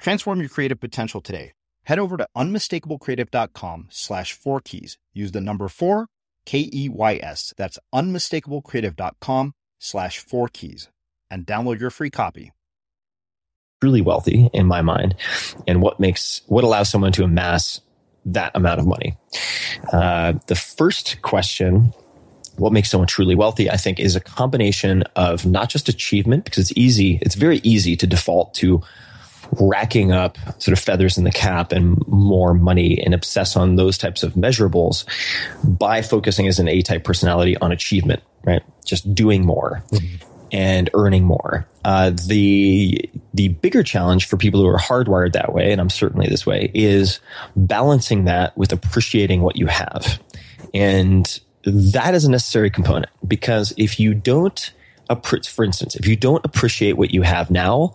Transform your creative potential today. Head over to unmistakablecreative.com slash four keys. Use the number four, K E Y S. That's unmistakablecreative.com slash four keys and download your free copy. Truly wealthy in my mind, and what makes what allows someone to amass that amount of money. Uh, the first question what makes someone truly wealthy, I think, is a combination of not just achievement, because it's easy, it's very easy to default to racking up sort of feathers in the cap and more money and obsess on those types of measurables by focusing as an A type personality on achievement, right? Just doing more. Mm-hmm. And earning more. Uh, the the bigger challenge for people who are hardwired that way, and I'm certainly this way, is balancing that with appreciating what you have. And that is a necessary component because if you don't, for instance, if you don't appreciate what you have now,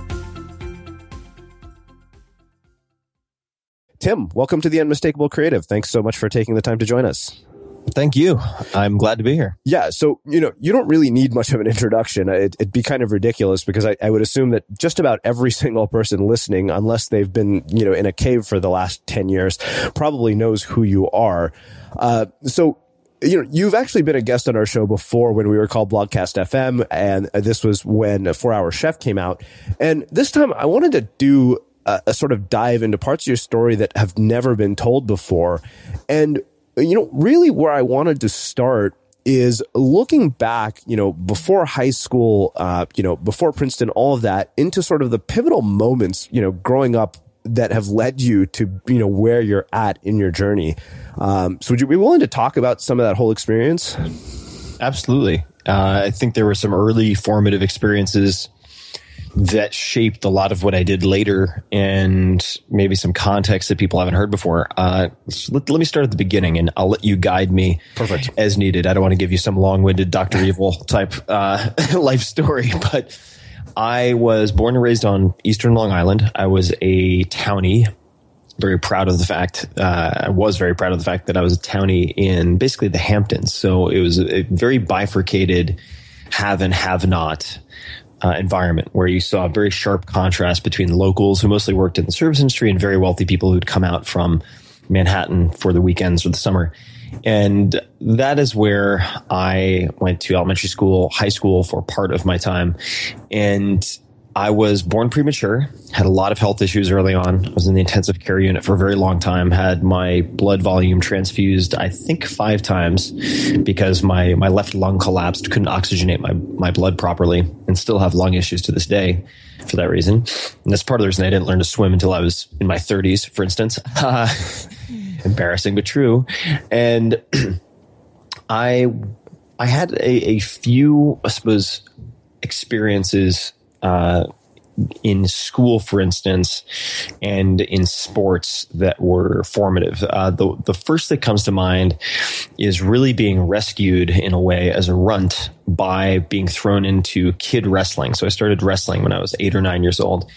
Tim, welcome to the Unmistakable Creative. Thanks so much for taking the time to join us. Thank you. I'm glad to be here. Yeah. So, you know, you don't really need much of an introduction. It, would be kind of ridiculous because I, I, would assume that just about every single person listening, unless they've been, you know, in a cave for the last 10 years, probably knows who you are. Uh, so, you know, you've actually been a guest on our show before when we were called Blogcast FM, and this was when Four Hour Chef came out. And this time I wanted to do a, a sort of dive into parts of your story that have never been told before. And, you know, really where I wanted to start is looking back, you know, before high school, uh, you know, before Princeton, all of that into sort of the pivotal moments, you know, growing up that have led you to, you know, where you're at in your journey. Um, so would you be willing to talk about some of that whole experience? Absolutely. Uh, I think there were some early formative experiences that shaped a lot of what I did later and maybe some context that people haven't heard before. Uh, let, let, me start at the beginning and I'll let you guide me Perfect. as needed. I don't want to give you some long winded Dr. Evil type uh, life story, but I was born and raised on Eastern Long Island. I was a townie. Very proud of the fact, uh, I was very proud of the fact that I was a townie in basically the Hamptons. So it was a very bifurcated have and have not uh, environment where you saw a very sharp contrast between locals who mostly worked in the service industry and very wealthy people who'd come out from Manhattan for the weekends or the summer. And that is where I went to elementary school, high school for part of my time. And I was born premature, had a lot of health issues early on, was in the intensive care unit for a very long time, had my blood volume transfused, I think five times because my, my left lung collapsed, couldn't oxygenate my, my blood properly, and still have lung issues to this day for that reason. And that's part of the reason I didn't learn to swim until I was in my 30s, for instance. embarrassing, but true. And I, I had a, a few, I suppose, experiences uh, in school, for instance, and in sports that were formative. Uh, the the first that comes to mind is really being rescued in a way as a runt by being thrown into kid wrestling. So I started wrestling when I was eight or nine years old.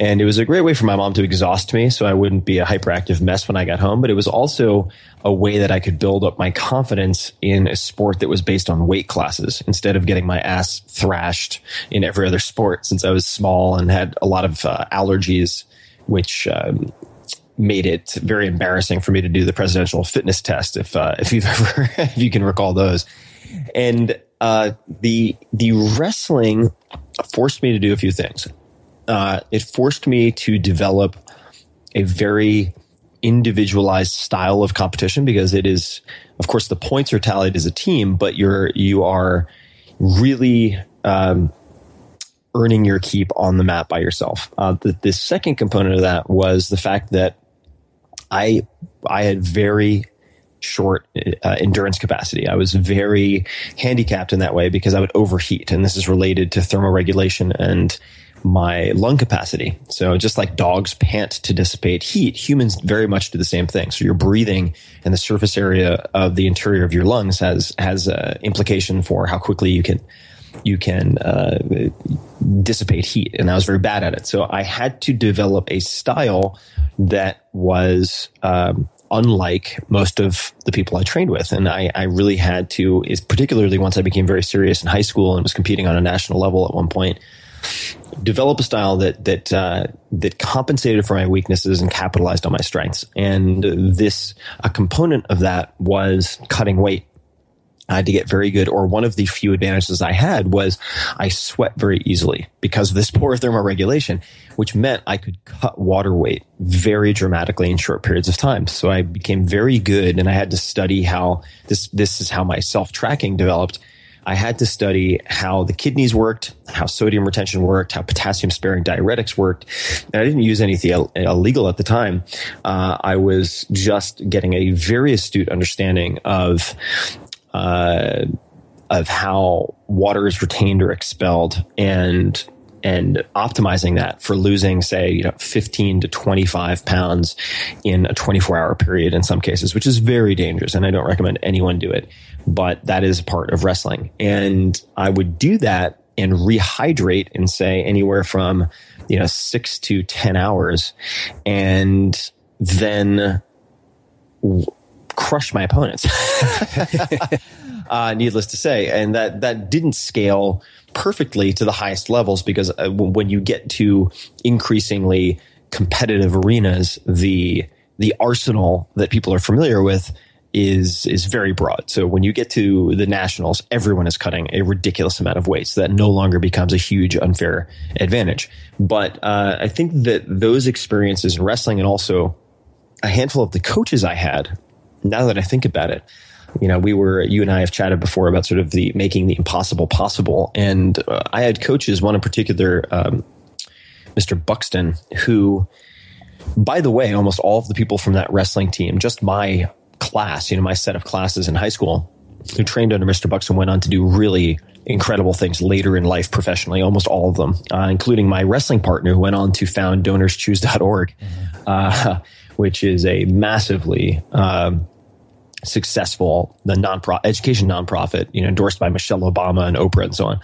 And it was a great way for my mom to exhaust me so I wouldn't be a hyperactive mess when I got home. But it was also a way that I could build up my confidence in a sport that was based on weight classes instead of getting my ass thrashed in every other sport since I was small and had a lot of uh, allergies, which um, made it very embarrassing for me to do the presidential fitness test if uh, if you've ever if you can recall those. And uh, the the wrestling forced me to do a few things. Uh, it forced me to develop a very individualized style of competition because it is, of course, the points are tallied as a team, but you're you are really um, earning your keep on the mat by yourself. Uh, the, the second component of that was the fact that I I had very short uh, endurance capacity. I was very handicapped in that way because I would overheat, and this is related to thermoregulation and my lung capacity. So just like dogs pant to dissipate heat, humans very much do the same thing. So your breathing and the surface area of the interior of your lungs has has uh, implication for how quickly you can you can uh, dissipate heat. And I was very bad at it. So I had to develop a style that was um, unlike most of the people I trained with. And I, I really had to, is particularly once I became very serious in high school and was competing on a national level at one point, develop a style that that uh, that compensated for my weaknesses and capitalized on my strengths. And this a component of that was cutting weight. I had to get very good, or one of the few advantages I had was I sweat very easily because of this poor thermoregulation, which meant I could cut water weight very dramatically in short periods of time. So I became very good and I had to study how this, this is how my self tracking developed. I had to study how the kidneys worked, how sodium retention worked, how potassium sparing diuretics worked. And I didn't use anything illegal at the time. Uh, I was just getting a very astute understanding of uh, of how water is retained or expelled and and optimizing that for losing say you know 15 to 25 pounds in a 24 hour period in some cases which is very dangerous and i don't recommend anyone do it but that is part of wrestling and i would do that and rehydrate in say anywhere from you know 6 to 10 hours and then crush my opponents. uh, needless to say, and that that didn't scale perfectly to the highest levels because uh, when you get to increasingly competitive arenas, the the arsenal that people are familiar with is is very broad. So when you get to the nationals, everyone is cutting a ridiculous amount of weight. So that no longer becomes a huge unfair advantage. But uh, I think that those experiences in wrestling and also a handful of the coaches I had now that I think about it, you know, we were, you and I have chatted before about sort of the making the impossible possible. And uh, I had coaches, one in particular, um, Mr. Buxton, who, by the way, almost all of the people from that wrestling team, just my class, you know, my set of classes in high school, who trained under Mr. Buxton went on to do really incredible things later in life professionally, almost all of them, uh, including my wrestling partner who went on to found donorschoose.org, mm-hmm. uh, which is a massively um, successful the non education nonprofit, you know, endorsed by Michelle Obama and Oprah and so on.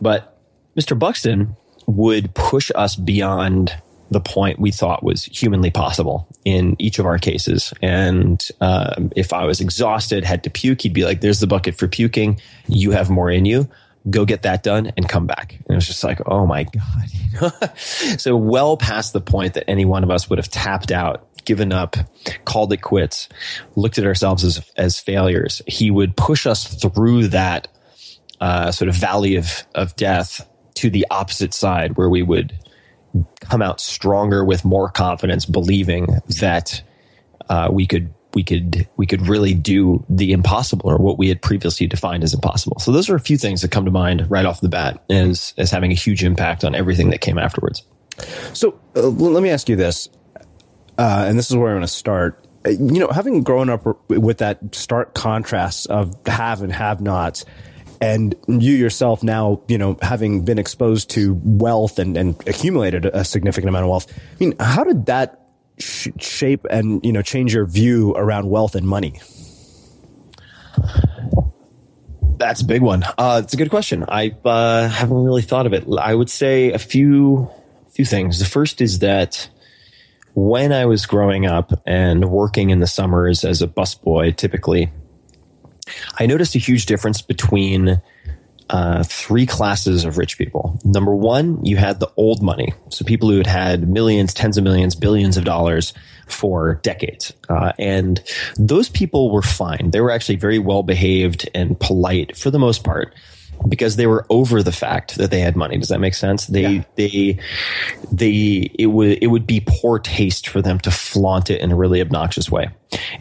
But Mr. Buxton would push us beyond the point we thought was humanly possible in each of our cases. And um, if I was exhausted, had to puke, he'd be like, "There's the bucket for puking. You have more in you." Go get that done and come back. And it was just like, oh my God. so well past the point that any one of us would have tapped out given up, called it quits, looked at ourselves as as failures, he would push us through that uh, sort of valley of of death to the opposite side, where we would come out stronger with more confidence, believing that uh, we could we could we could really do the impossible or what we had previously defined as impossible. So those are a few things that come to mind right off the bat as as having a huge impact on everything that came afterwards. So uh, let me ask you this: uh, and this is where I'm going to start. Uh, you know, having grown up with that stark contrast of have and have nots, and you yourself now, you know, having been exposed to wealth and, and accumulated a significant amount of wealth. I mean, how did that sh- shape and, you know, change your view around wealth and money? That's a big one. Uh, it's a good question. I uh, haven't really thought of it. I would say a few Two things. The first is that when I was growing up and working in the summers as a busboy, typically, I noticed a huge difference between uh, three classes of rich people. Number one, you had the old money. So people who had had millions, tens of millions, billions of dollars for decades. Uh, and those people were fine. They were actually very well behaved and polite for the most part because they were over the fact that they had money. Does that make sense? They, yeah. they, they, it would, it would be poor taste for them to flaunt it in a really obnoxious way.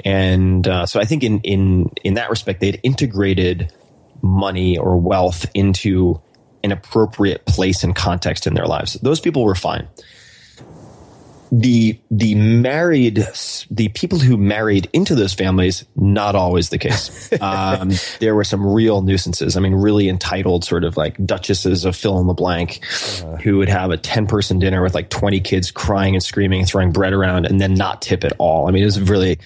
And, uh, so I think in, in, in that respect, they'd integrated money or wealth into an appropriate place and context in their lives. Those people were fine. The the married the people who married into those families not always the case. Um, there were some real nuisances. I mean, really entitled sort of like duchesses of fill in the blank, uh, who would have a ten person dinner with like twenty kids crying and screaming, throwing bread around, and then not tip at all. I mean, it was really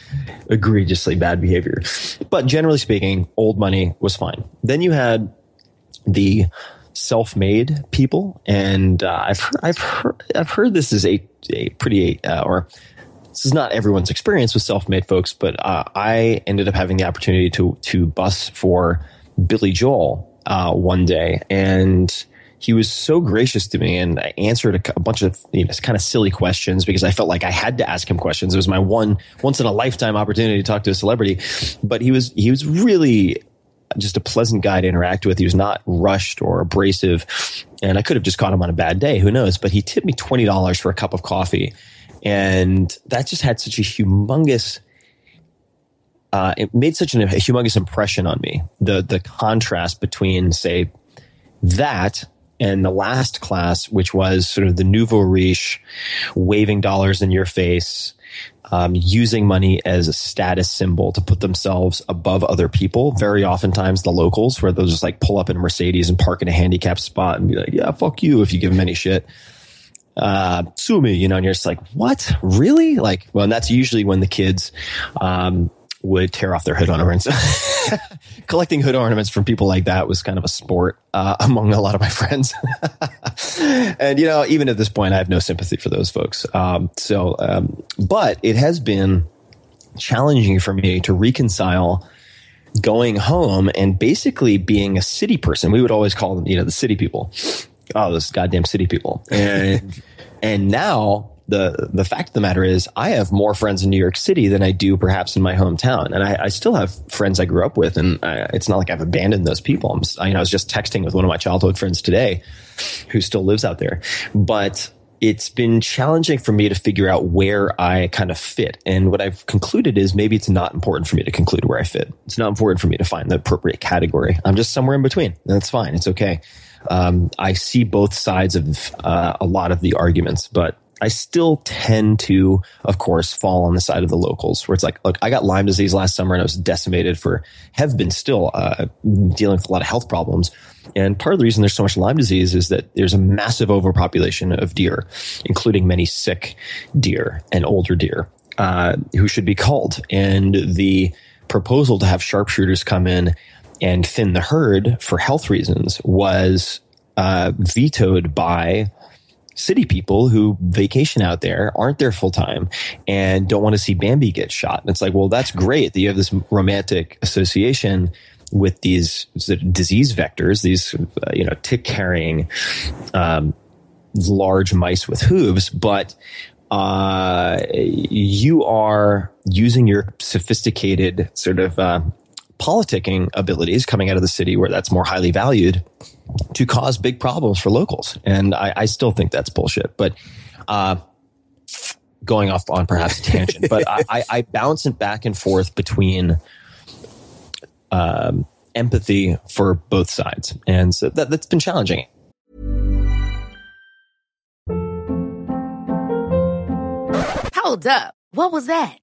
egregiously bad behavior. But generally speaking, old money was fine. Then you had the self-made people, and uh, I've heard, I've heard I've heard this is a a pretty uh, or this is not everyone's experience with self-made folks, but uh, I ended up having the opportunity to to bus for Billy Joel uh, one day, and he was so gracious to me and I answered a, a, bunch of you know, kind of silly questions because I felt like I had to ask him questions. It was my one once in a lifetime opportunity to talk to a celebrity, but he was he was really just a pleasant guy to interact with. He was not rushed or abrasive, and I could have just caught him on a bad day. Who knows? But he tipped me twenty dollars for a cup of coffee, and that just had such a humongous. Uh, it made such an, a humongous impression on me. The the contrast between, say, that and the last class, which was sort of the nouveau riche, waving dollars in your face, um, using money as a status symbol to put themselves above other people. Very oftentimes, the locals, where they'll just like pull up in a Mercedes and park in a handicapped spot and be like, "Yeah, fuck you," if you give them any shit. Uh, sue me, you know, and you're just like, "What? Really?" Like, well, and that's usually when the kids. Um, would tear off their hood ornaments. Collecting hood ornaments from people like that was kind of a sport uh, among a lot of my friends. and you know, even at this point, I have no sympathy for those folks. Um, so, um, but it has been challenging for me to reconcile going home and basically being a city person. We would always call them, you know, the city people. Oh, those goddamn city people. And and now the the fact of the matter is, I have more friends in New York City than I do perhaps in my hometown, and I, I still have friends I grew up with, and I, it's not like I've abandoned those people. I'm, I, you know, I was just texting with one of my childhood friends today, who still lives out there, but it's been challenging for me to figure out where I kind of fit. And what I've concluded is maybe it's not important for me to conclude where I fit. It's not important for me to find the appropriate category. I'm just somewhere in between. And that's fine. It's okay. Um, I see both sides of uh, a lot of the arguments, but I still tend to, of course, fall on the side of the locals where it's like, look, I got Lyme disease last summer and I was decimated for, have been still uh, dealing with a lot of health problems. And part of the reason there's so much Lyme disease is that there's a massive overpopulation of deer, including many sick deer and older deer, uh, who should be culled. And the proposal to have sharpshooters come in and thin the herd for health reasons was uh, vetoed by city people who vacation out there, aren't there full time, and don't want to see Bambi get shot. And it's like, well, that's great that you have this romantic association with these disease vectors, these uh, you know tick carrying um, large mice with hooves, but uh, you are using your sophisticated sort of uh, politicking abilities coming out of the city where that's more highly valued to cause big problems for locals. And I, I still think that's bullshit. But uh, going off on perhaps a tangent, but I, I, I, bounce it back and forth between um, empathy for both sides. And so that, that's been challenging. Hold up. What was that?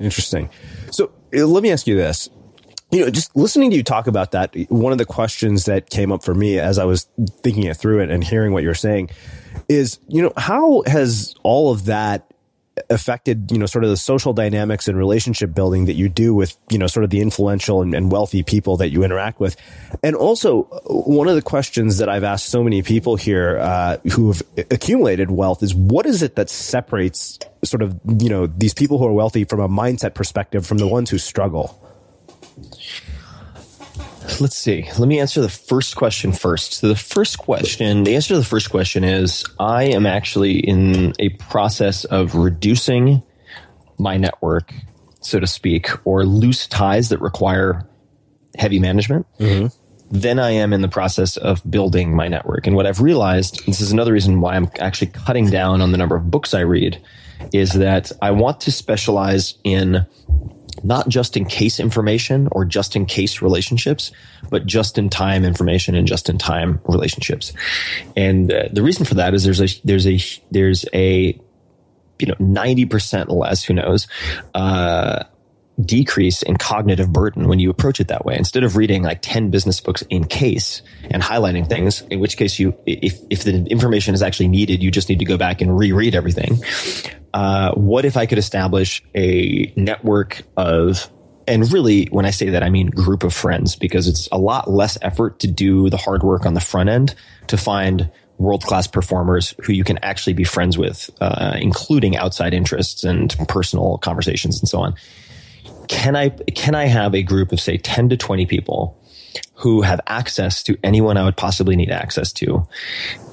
Interesting. So uh, let me ask you this. You know, just listening to you talk about that, one of the questions that came up for me as I was thinking it through it and hearing what you're saying is, you know, how has all of that affected, you know, sort of the social dynamics and relationship building that you do with, you know, sort of the influential and, and wealthy people that you interact with. And also, uh, one of the questions that I've asked so many people here uh, who have accumulated wealth is what is it that separates sort of, you know, these people who are wealthy from a mindset perspective from the ones who struggle? Let's see. Let me answer the first question first. So the first question, the answer to the first question is I am actually in a process of reducing my network, so to speak, or loose ties that require heavy management. Mm-hmm. Then I am in the process of building my network. And what I've realized, this is another reason why I'm actually cutting down on the number of books I read, is that I want to specialize in not just in case information or just in case relationships, but just in time information and just in time relationships. And uh, the reason for that is there's a, there's a, there's a, you know, 90% less, who knows, uh, decrease in cognitive burden when you approach it that way. Instead of reading like 10 business books in case and highlighting things, in which case you, if, if the information is actually needed, you just need to go back and reread everything. Uh, what if I could establish a network of and really, when I say that, I mean group of friends because it's a lot less effort to do the hard work on the front end to find world class performers who you can actually be friends with, uh, including outside interests and personal conversations and so on. Can I can I have a group of say ten to twenty people who have access to anyone I would possibly need access to,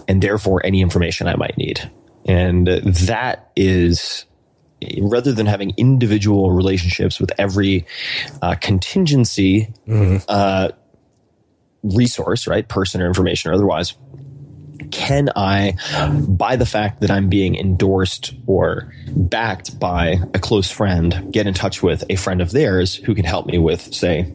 and therefore any information I might need? And that is rather than having individual relationships with every uh, contingency mm-hmm. uh, resource, right, person or information or otherwise, can I, by the fact that I'm being endorsed or backed by a close friend, get in touch with a friend of theirs who can help me with, say,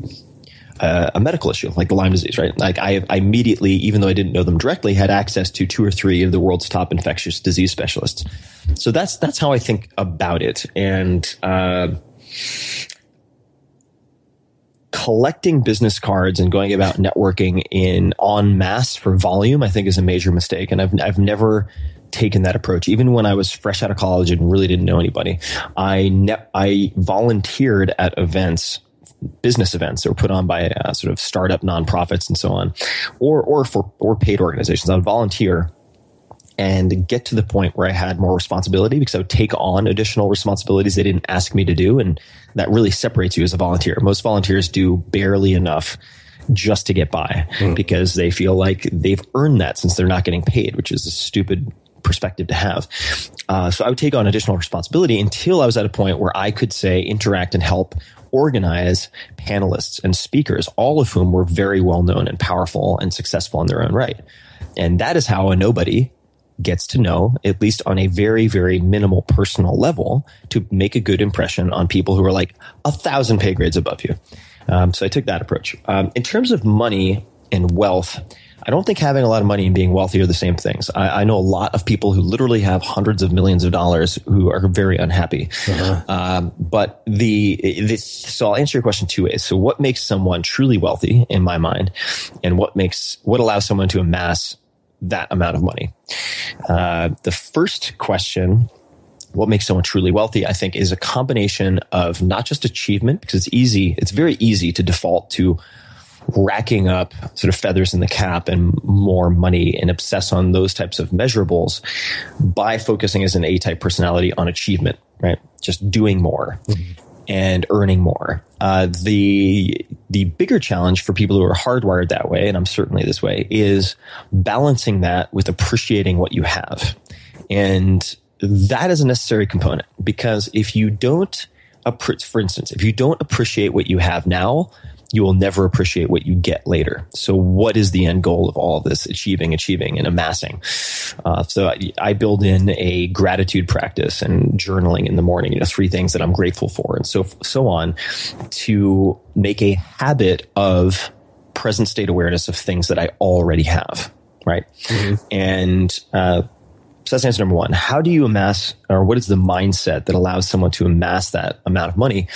uh, a medical issue like the Lyme disease, right? Like I, I, immediately, even though I didn't know them directly, had access to two or three of the world's top infectious disease specialists. So that's that's how I think about it, and uh, collecting business cards and going about networking in en masse for volume, I think, is a major mistake, and I've I've never taken that approach. Even when I was fresh out of college and really didn't know anybody, I ne- I volunteered at events business events that were put on by uh, sort of startup nonprofits and so on, or or for or paid organizations. I would volunteer and get to the point where I had more responsibility because I would take on additional responsibilities they didn't ask me to do, and that really separates you as a volunteer. Most volunteers do barely enough just to get by mm. because they feel like they've earned that since they're not getting paid, which is a stupid perspective to have. Uh, so I would take on additional responsibility until I was at a point where I could say interact and help organize panelists and speakers, all of whom were very well known and powerful and successful in their own right. And that is how a nobody gets to know, at least on a very, very minimal personal level, to make a good impression on people who are like a thousand pay grades above you. Um, so I took that approach. Um, in terms of money and wealth, I don't think having a lot of money and being wealthy are the same things. I, I know a lot of people who literally have hundreds of millions of dollars who are very unhappy. Uh-huh. Um, but the this, so I'll answer your question two ways. So what makes someone truly wealthy in my mind, and what makes what allows someone to amass that amount of money? Uh, the first question what makes someone truly wealthy, I think, is a combination of not just achievement, because it's easy, it's very easy to default to racking up sort of feathers in the cap and more money and obsess on those types of measurables by focusing as an A type personality on achievement, right? Just doing more. Mm-hmm. And earning more. Uh, the the bigger challenge for people who are hardwired that way, and I'm certainly this way, is balancing that with appreciating what you have, and that is a necessary component because if you don't, for instance, if you don't appreciate what you have now, you will never appreciate what you get later. So, what is the end goal of all of this achieving, achieving, and amassing? Uh, so, I, I, build in a gratitude practice and journaling in the morning. You know, three things that I'm grateful for, and so so on, to make a habit of present state awareness of things that I already have. Right, mm-hmm. and uh, so that's answer number one. How do you amass, or what is the mindset that allows someone to amass that amount of money?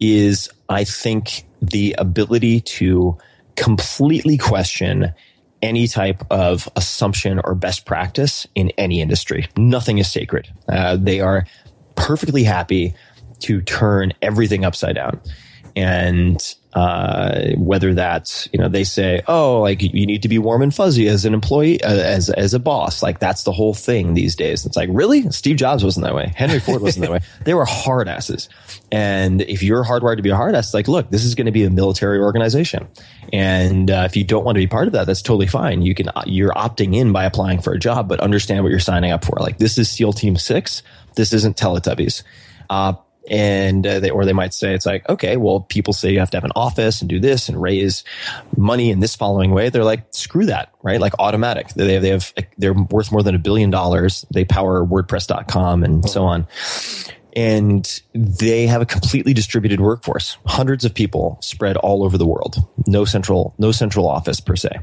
Is I think the ability to completely question any type of assumption or best practice in any industry. Nothing is sacred. Uh, they are perfectly happy to turn everything upside down. And uh, whether that's you know they say oh like you need to be warm and fuzzy as an employee uh, as as a boss. Like that's the whole thing these days. It's like really? Steve jobs wasn't that way. Henry ford wasn't that way. They were hard asses. And if you're hardwired to be a hard ass like look this is going to be a military organization. And uh, if you don't want to be part of that that's totally fine. You can you're opting in by applying for a job but understand what you're signing up for. Like this is seal team 6 this isn't teletubbies. Uh, and uh, they or they might say it's like okay well people say you have to have an office and do this and raise money in this following way. They're like screw that right? Like automatic. They have, they have they're worth more than a billion dollars. They power wordpress.com and so on. And they have a completely distributed workforce. Hundreds of people spread all over the world. No central no central office per se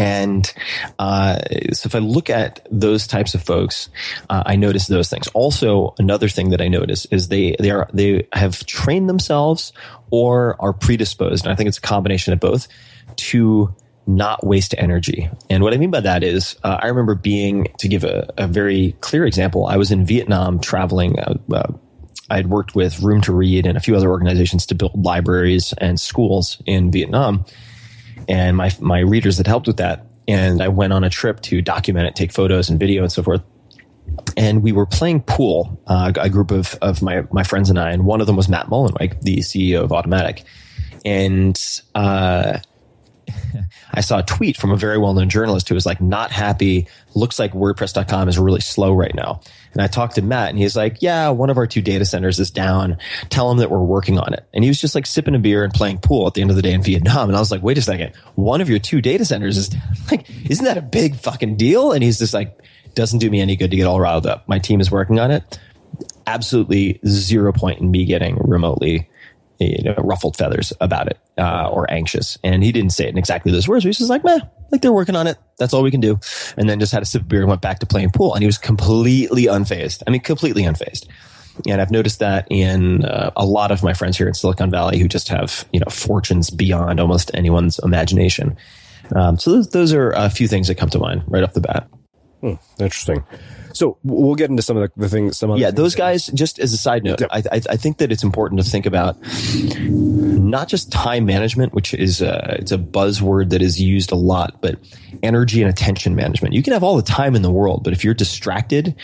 and uh, so if I look at those types of folks, uh, I notice those things. Also, another thing that I notice is they they are they have trained themselves or are predisposed, and I think it's a combination of both, to not waste energy. And what I mean by that is, uh, I remember being to give a, a, very clear example. I was in Vietnam traveling. Uh, uh, I had worked with Room to Read and a few other organizations to build libraries and schools in Vietnam and my my readers had helped with that. And I went on a trip to document it, take photos and video and so forth. And we were playing pool, uh, a group of, of my, my friends and I, and one of them was Matt Mullenweg, the CEO of Automattic. And uh, I saw a tweet from a very well known journalist who was like, not happy. Looks like WordPress.com is really slow right now. And I talked to Matt and he's like, yeah, one of our two data centers is down. Tell him that we're working on it. And he was just like sipping a beer and playing pool at the end of the day in Vietnam. And I was like, wait a second. One of your two data centers is down. like, isn't that a big fucking deal? And he's just like, doesn't do me any good to get all riled up. My team is working on it. Absolutely zero point in me getting remotely you know, ruffled feathers about it uh, or anxious. And he didn't say it in exactly those words. He was just like, meh, like they're working on it. That's all we can do. And then just had a sip of beer and went back to playing pool. And he was completely unfazed. I mean, completely unfazed. And I've noticed that in uh, a lot of my friends here in Silicon Valley who just have, you know, fortunes beyond almost anyone's imagination. Um, so those, those are a few things that come to mind right off the bat. Hmm, interesting. So we'll get into some of the, the things. Some yeah, those guys. Just as a side note, I, I, I think that it's important to think about not just time management, which is a, it's a buzzword that is used a lot, but energy and attention management. You can have all the time in the world, but if you're distracted,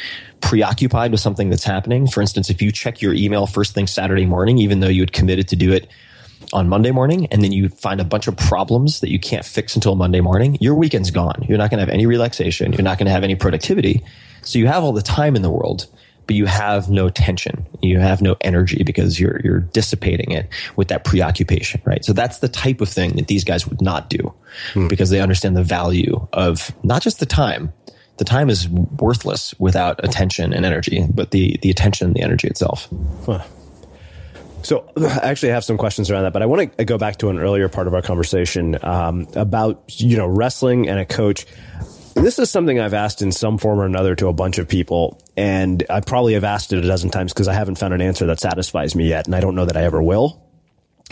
preoccupied with something that's happening, for instance, if you check your email first thing Saturday morning, even though you had committed to do it on Monday morning and then you find a bunch of problems that you can't fix until Monday morning, your weekend's gone. You're not going to have any relaxation. You're not going to have any productivity. So you have all the time in the world, but you have no tension. You have no energy because you're, you're dissipating it with that preoccupation, right? So that's the type of thing that these guys would not do hmm. because they understand the value of not just the time. The time is worthless without attention and energy, but the, the attention and the energy itself. Huh. So I actually have some questions around that, but I want to go back to an earlier part of our conversation um, about you know wrestling and a coach. This is something I've asked in some form or another to a bunch of people, and I probably have asked it a dozen times because I haven't found an answer that satisfies me yet, and I don't know that I ever will,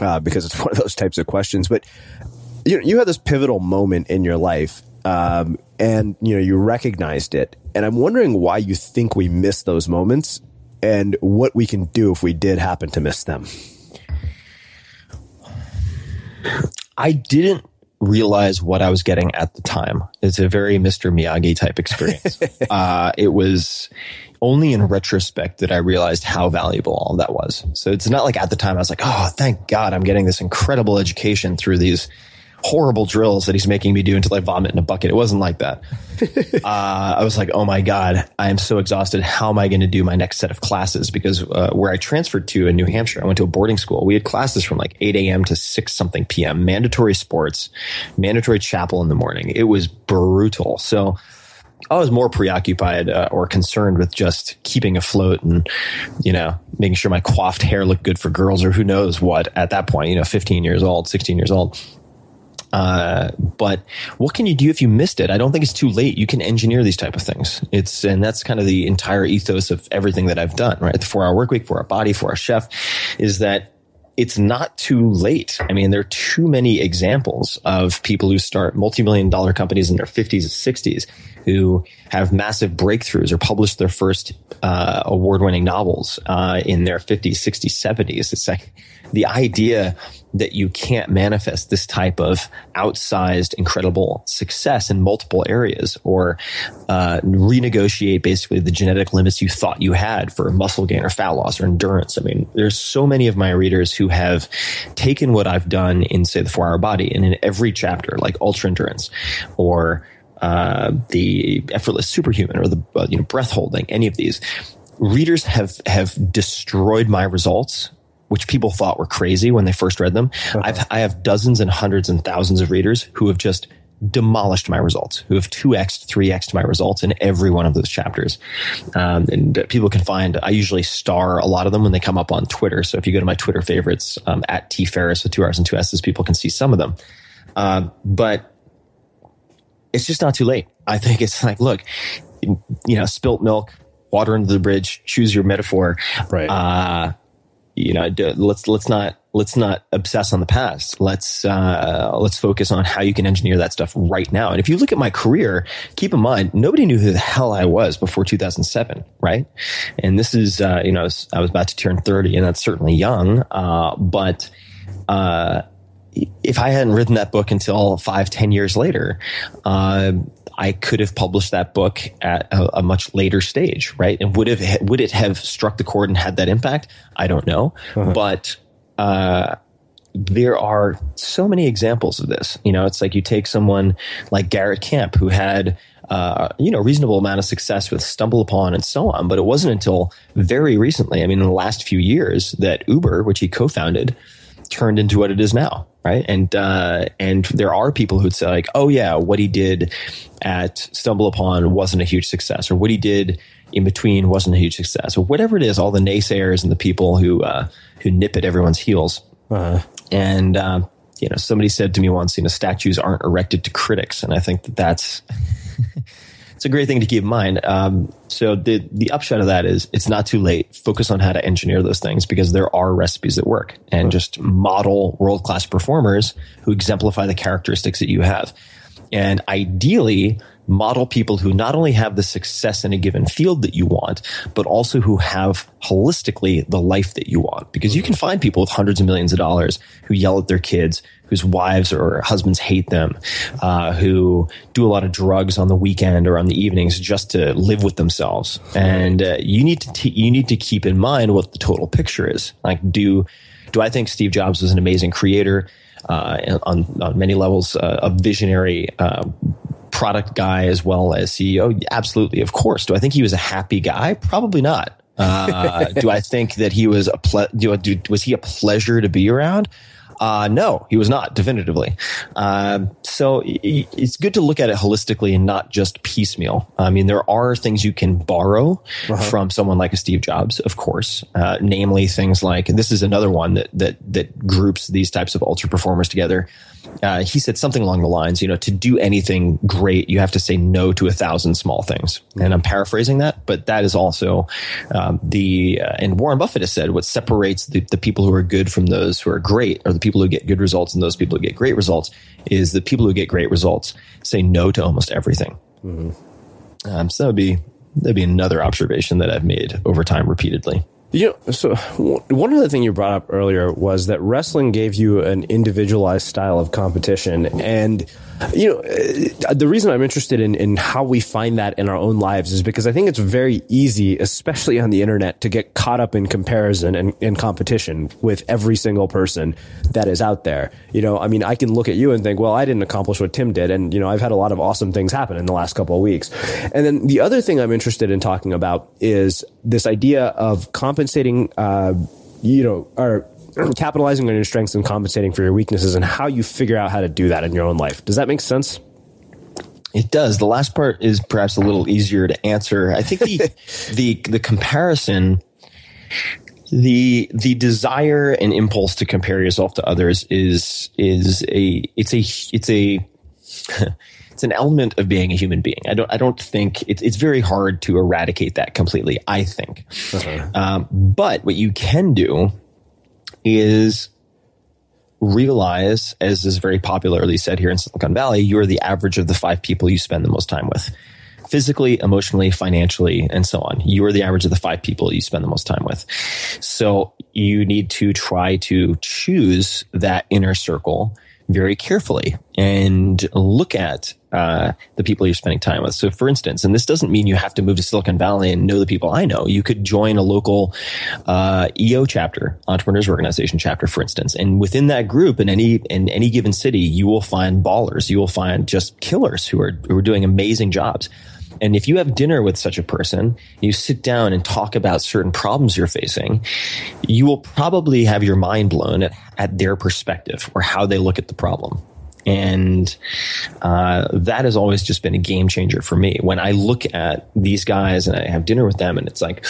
uh, because it's one of those types of questions. But you know, you had this pivotal moment in your life, um, and you know you recognized it, and I'm wondering why you think we miss those moments and what we can do if we did happen to miss them. I didn't realize what I was getting at the time. It's a very Mr. Miyagi type experience. uh, it was only in retrospect that I realized how valuable all that was. So it's not like at the time I was like, oh, thank God I'm getting this incredible education through these horrible drills that he's making me do until I vomit in a bucket. It wasn't like that. uh, I was like, oh my God, I am so exhausted. How am I going to do my next set of classes? Because uh, where I transferred to in New Hampshire, I went to a boarding school. We had classes from like 8 a.m. to 6 something p.m., mandatory sports, mandatory chapel in the morning. It was brutal. So, I was more preoccupied uh, or concerned with just keeping afloat and, you know, making sure my coiffed hair looked good for girls or who knows what at that point, you know, 15 years old, 16 years old. Uh, but what can you do if you missed it? I don't think it's too late. You can engineer these type of things. It's and that's kind of the entire ethos of everything that I've done. Right, the four hour work week four hour body, four hour chef, is that it's not too late. I mean, there are too many examples of people who start multi-million dollar companies in their 50s and 60s who have massive breakthroughs or publish their first uh, award-winning novels uh, in their 50s, 60s, 70s. It's like the idea that you can't manifest this type of outsized, incredible success in multiple areas or uh, renegotiate basically the genetic limits you thought you had for muscle gain or fat loss or endurance. I mean, there's so many of my readers who have taken what I've done in, say, the four hour body and in every chapter, like ultra endurance or uh, the effortless superhuman or the uh, you know breath holding, any of these readers have have destroyed my results which people thought were crazy when they first read them. Uh-huh. I've, I have dozens and hundreds and thousands of readers who have just demolished my results, who have 2x, 3x my results in every one of those chapters. Um, and people can find, I usually star a lot of them when they come up on Twitter. So if you go to my Twitter favorites, um, at T Ferriss with two R's and two S's, people can see some of them. Uh, but it's just not too late. I think it's like, look, you know, spilt milk, water under the bridge, choose your metaphor. Right. Uh, you know, let's let's not let's not obsess on the past. Let's uh, let's focus on how you can engineer that stuff right now. And if you look at my career, keep in mind nobody knew who the hell I was before 2007, right? And this is uh, you know I was, about to turn 30, and that's certainly young. Uh, but uh, if I hadn't written that book until five, ten years later, uh, I could have published that book at a, a, much later stage, right? And would have would it have struck the chord and had that impact? I don't know, uh-huh. but uh, there are so many examples of this. You know, it's like you take someone like Garrett Camp who had uh, you know, reasonable amount of success with StumbleUpon and so on. But it wasn't until very recently, I mean, in the last few years, that Uber, which he co-founded, turned into what it is now, right? And uh, and there are people who'd say like, oh yeah, what he did at StumbleUpon wasn't a huge success, or what he did in between wasn't a huge success, or whatever it is. All the naysayers and the people who uh, who nip at everyone's heels. Uh-huh. And um, you know, somebody said to me once, you know, statues aren't erected to critics, and I think that that's it's a great thing to keep in mind. Um, so the the upshot of that is it's not too late. Focus on how to engineer those things because there are recipes that work, and just model world class performers who exemplify the characteristics that you have. And ideally, model people who not only have the success in a given field that you want, but also who have holistically the life that you want. Because you can find people with hundreds of millions of dollars who yell at their kids, whose wives or husbands hate them, uh, who do a lot of drugs on the weekend or on the evenings just to live with themselves. And uh, you need to t- you need to keep in mind what the total picture is. Like, do do I think Steve Jobs was an amazing creator? Uh, on, on many levels, uh, a visionary uh, product guy as well as CEO? Absolutely, of course. Do I think he was a happy guy? Probably not. Uh, do I think that he was a ple- do, do, was he a pleasure to be around? Uh, no, he was not definitively. Uh, so it's good to look at it holistically and not just piecemeal. I mean, there are things you can borrow uh-huh. from someone like a Steve Jobs, of course, uh, namely things like this is another one that that that groups these types of ultra performers together. Uh, he said something along the lines, you know, to do anything great, you have to say no to a thousand small things. And I'm paraphrasing that, but that is also um, the, uh, and Warren Buffett has said what separates the, the people who are good from those who are great, or the people who get good results and those people who get great results, is the people who get great results say no to almost everything. Mm-hmm. Um, so that'd be, that'd be another observation that I've made over time repeatedly. You know, so one other thing you brought up earlier was that wrestling gave you an individualized style of competition, and you know, uh, the reason I'm interested in, in how we find that in our own lives is because I think it's very easy, especially on the internet, to get caught up in comparison and, and competition with every single person that is out there. You know, I mean, I can look at you and think, well, I didn't accomplish what Tim did. And, you know, I've had a lot of awesome things happen in the last couple of weeks. And then the other thing I'm interested in talking about is this idea of compensating, uh, you know, or capitalizing on your strengths and compensating for your weaknesses and how you figure out how to do that in your own life. Does that make sense? It does. The last part is perhaps a little easier to answer. I think the the the comparison the the desire and impulse to compare yourself to others is is a it's a it's a it's an element of being a human being. I don't I don't think it's it's very hard to eradicate that completely. I think, uh-huh. um, but what you can do is realize, as is very popularly said here in Silicon Valley, you are the average of the five people you spend the most time with. Physically, emotionally, financially, and so on. You are the average of the five people you spend the most time with. So you need to try to choose that inner circle very carefully and look at uh, the people you're spending time with. So, for instance, and this doesn't mean you have to move to Silicon Valley and know the people I know. You could join a local uh, EO chapter, entrepreneurs organization chapter, for instance, and within that group, in any in any given city, you will find ballers. You will find just killers who are who are doing amazing jobs. And if you have dinner with such a person, you sit down and talk about certain problems you're facing, you will probably have your mind blown at, at their perspective or how they look at the problem. And uh, that has always just been a game changer for me. When I look at these guys and I have dinner with them, and it's like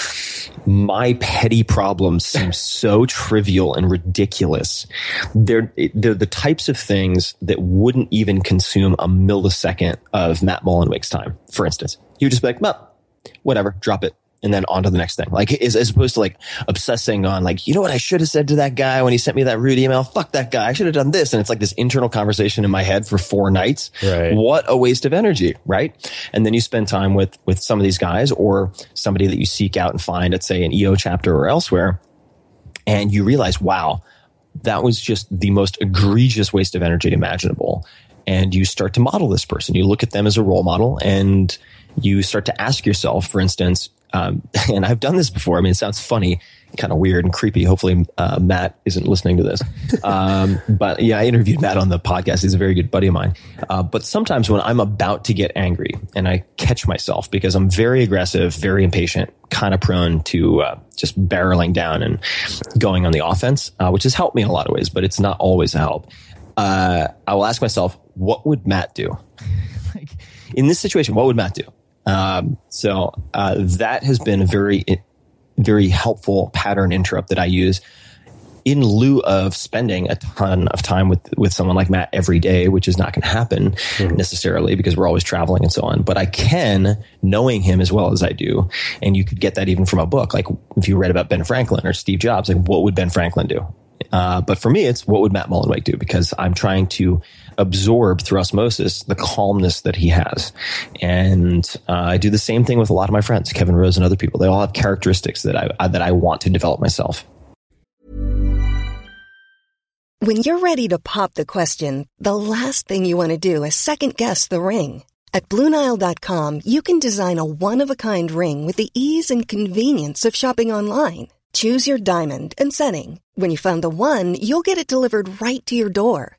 my petty problems seem so trivial and ridiculous. They're, they're the types of things that wouldn't even consume a millisecond of Matt Mullenweg's time, for instance. He would just be like, well, whatever, drop it and then on to the next thing. Like as, as opposed to like obsessing on like, you know what I should have said to that guy when he sent me that rude email? Fuck that guy. I should have done this. And it's like this internal conversation in my head for four nights. Right. What a waste of energy. Right. And then you spend time with, with some of these guys or somebody that you seek out and find at say an EO chapter or elsewhere. And you realize, wow, that was just the most egregious waste of energy imaginable. And you start to model this person. You look at them as a role model and you start to ask yourself, for instance, Um, and I've done this before. I mean, it sounds funny, kind of weird and creepy. Hopefully, uh, Matt isn't listening to this. Um, but yeah, I interviewed Matt on the podcast. He's a very good buddy of mine. Uh, but sometimes when I'm about to get angry and I catch myself because I'm very aggressive, very impatient, kind of prone to uh, just barreling down and going on the offense, uh, which has helped me in a lot of ways, but it's not always a help. Uh, I will ask myself, what would Matt do? like in this situation, what would Matt do? Um, so uh, that has been a very, very helpful pattern interrupt that I use in lieu of spending a ton of time with with someone like Matt every day, which is not going to happen mm-hmm. necessarily because we're always traveling and so on. But I can, knowing him as well as I do, and you could get that even from a book. Like if you read about Ben Franklin or Steve Jobs, like what would Ben Franklin do? Uh, but for me, it's what would Matt Mullenweg do? Because I'm trying to absorb through osmosis the calmness that he has. And uh, I do the same thing with a lot of my friends, Kevin Rose and other people. They all have characteristics that I, uh, that I want to develop myself. When you're ready to pop the question, the last thing you want to do is second guess the ring. At BlueNile.com, you can design a one of a kind ring with the ease and convenience of shopping online. Choose your diamond and setting. When you find the one, you'll get it delivered right to your door.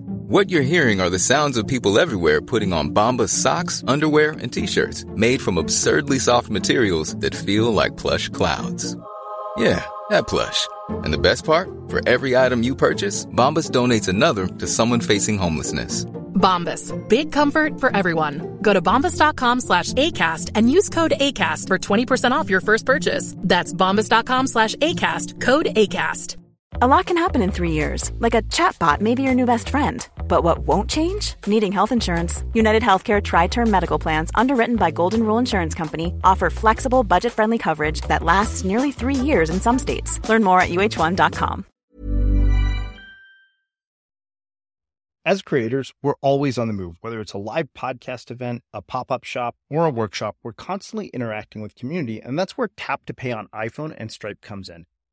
What you're hearing are the sounds of people everywhere putting on Bombas socks, underwear, and t-shirts made from absurdly soft materials that feel like plush clouds. Yeah, that plush. And the best part? For every item you purchase, Bombas donates another to someone facing homelessness. Bombas. Big comfort for everyone. Go to bombas.com slash ACAST and use code ACAST for 20% off your first purchase. That's bombas.com slash ACAST. Code ACAST. A lot can happen in three years. Like a chatbot may be your new best friend but what won't change? Needing health insurance. United Healthcare Tri Term Medical Plans, underwritten by Golden Rule Insurance Company, offer flexible, budget friendly coverage that lasts nearly three years in some states. Learn more at uh1.com. As creators, we're always on the move. Whether it's a live podcast event, a pop up shop, or a workshop, we're constantly interacting with community, and that's where Tap to Pay on iPhone and Stripe comes in.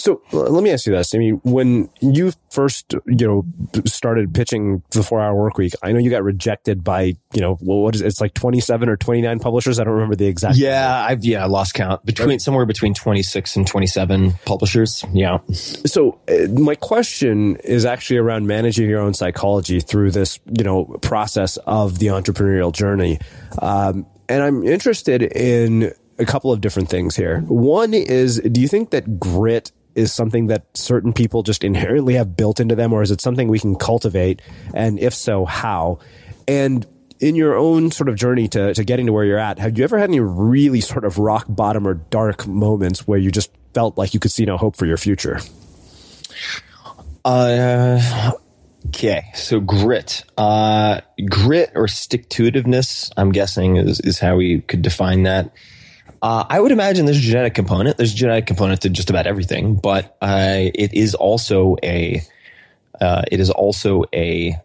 So let me ask you this. I mean, when you first, you know, started pitching the four hour work week, I know you got rejected by, you know, what is it? It's like 27 or 29 publishers. I don't remember the exact. Yeah. Number. I've, yeah, I lost count between somewhere between 26 and 27 publishers. Yeah. So uh, my question is actually around managing your own psychology through this, you know, process of the entrepreneurial journey. Um, and I'm interested in a couple of different things here. One is, do you think that grit is something that certain people just inherently have built into them, or is it something we can cultivate? And if so, how? And in your own sort of journey to, to getting to where you're at, have you ever had any really sort of rock bottom or dark moments where you just felt like you could see no hope for your future? Uh, okay, so grit, uh, grit or stick to. I'm guessing is is how we could define that. Uh, I would imagine there's a genetic component. There's a genetic component to just about everything, but uh, it is also a uh, it is also a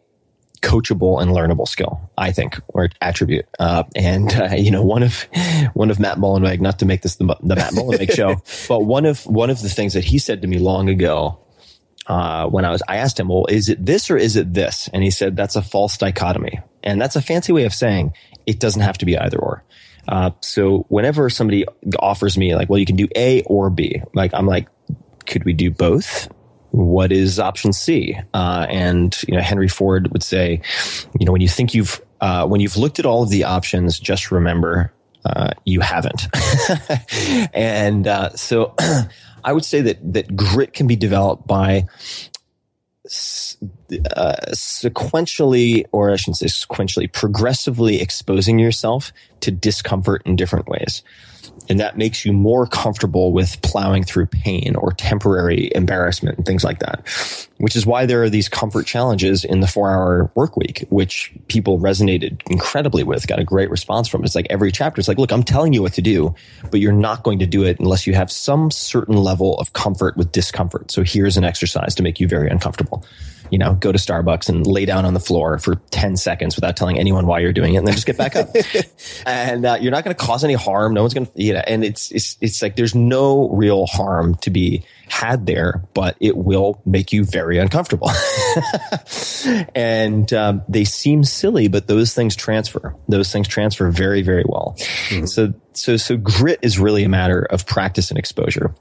coachable and learnable skill, I think, or attribute. Uh, and uh, you know, one of one of Matt Mullenweg, not to make this the, the Matt Mullenweg show, but one of one of the things that he said to me long ago uh, when I was, I asked him, well, is it this or is it this? And he said, that's a false dichotomy. And that's a fancy way of saying it doesn't have to be either or. Uh, so whenever somebody offers me like, well, you can do A or B, like, I'm like, could we do both? What is option C? Uh, and, you know, Henry Ford would say, you know, when you think you've, uh, when you've looked at all of the options, just remember, uh, you haven't. and, uh, so I would say that that grit can be developed by uh, sequentially, or I shouldn't say sequentially, progressively exposing yourself to discomfort in different ways and that makes you more comfortable with plowing through pain or temporary embarrassment and things like that. Which is why there are these comfort challenges in the four hour work week, which people resonated incredibly with, got a great response from. It's like every chapter is like, look, I'm telling you what to do, but you're not going to do it unless you have some certain level of comfort with discomfort. So here's an exercise to make you very uncomfortable you know, go to Starbucks and lay down on the floor for 10 seconds without telling anyone why you're doing it and then just get back up. and uh, you're not going to cause any harm. No one's going to, you know, and it's, it's, it's like there's no real harm to be had there, but it will make you very uncomfortable. and um, they seem silly, but those things transfer. Those things transfer very, very well. Mm-hmm. So, so, so grit is really a matter of practice and exposure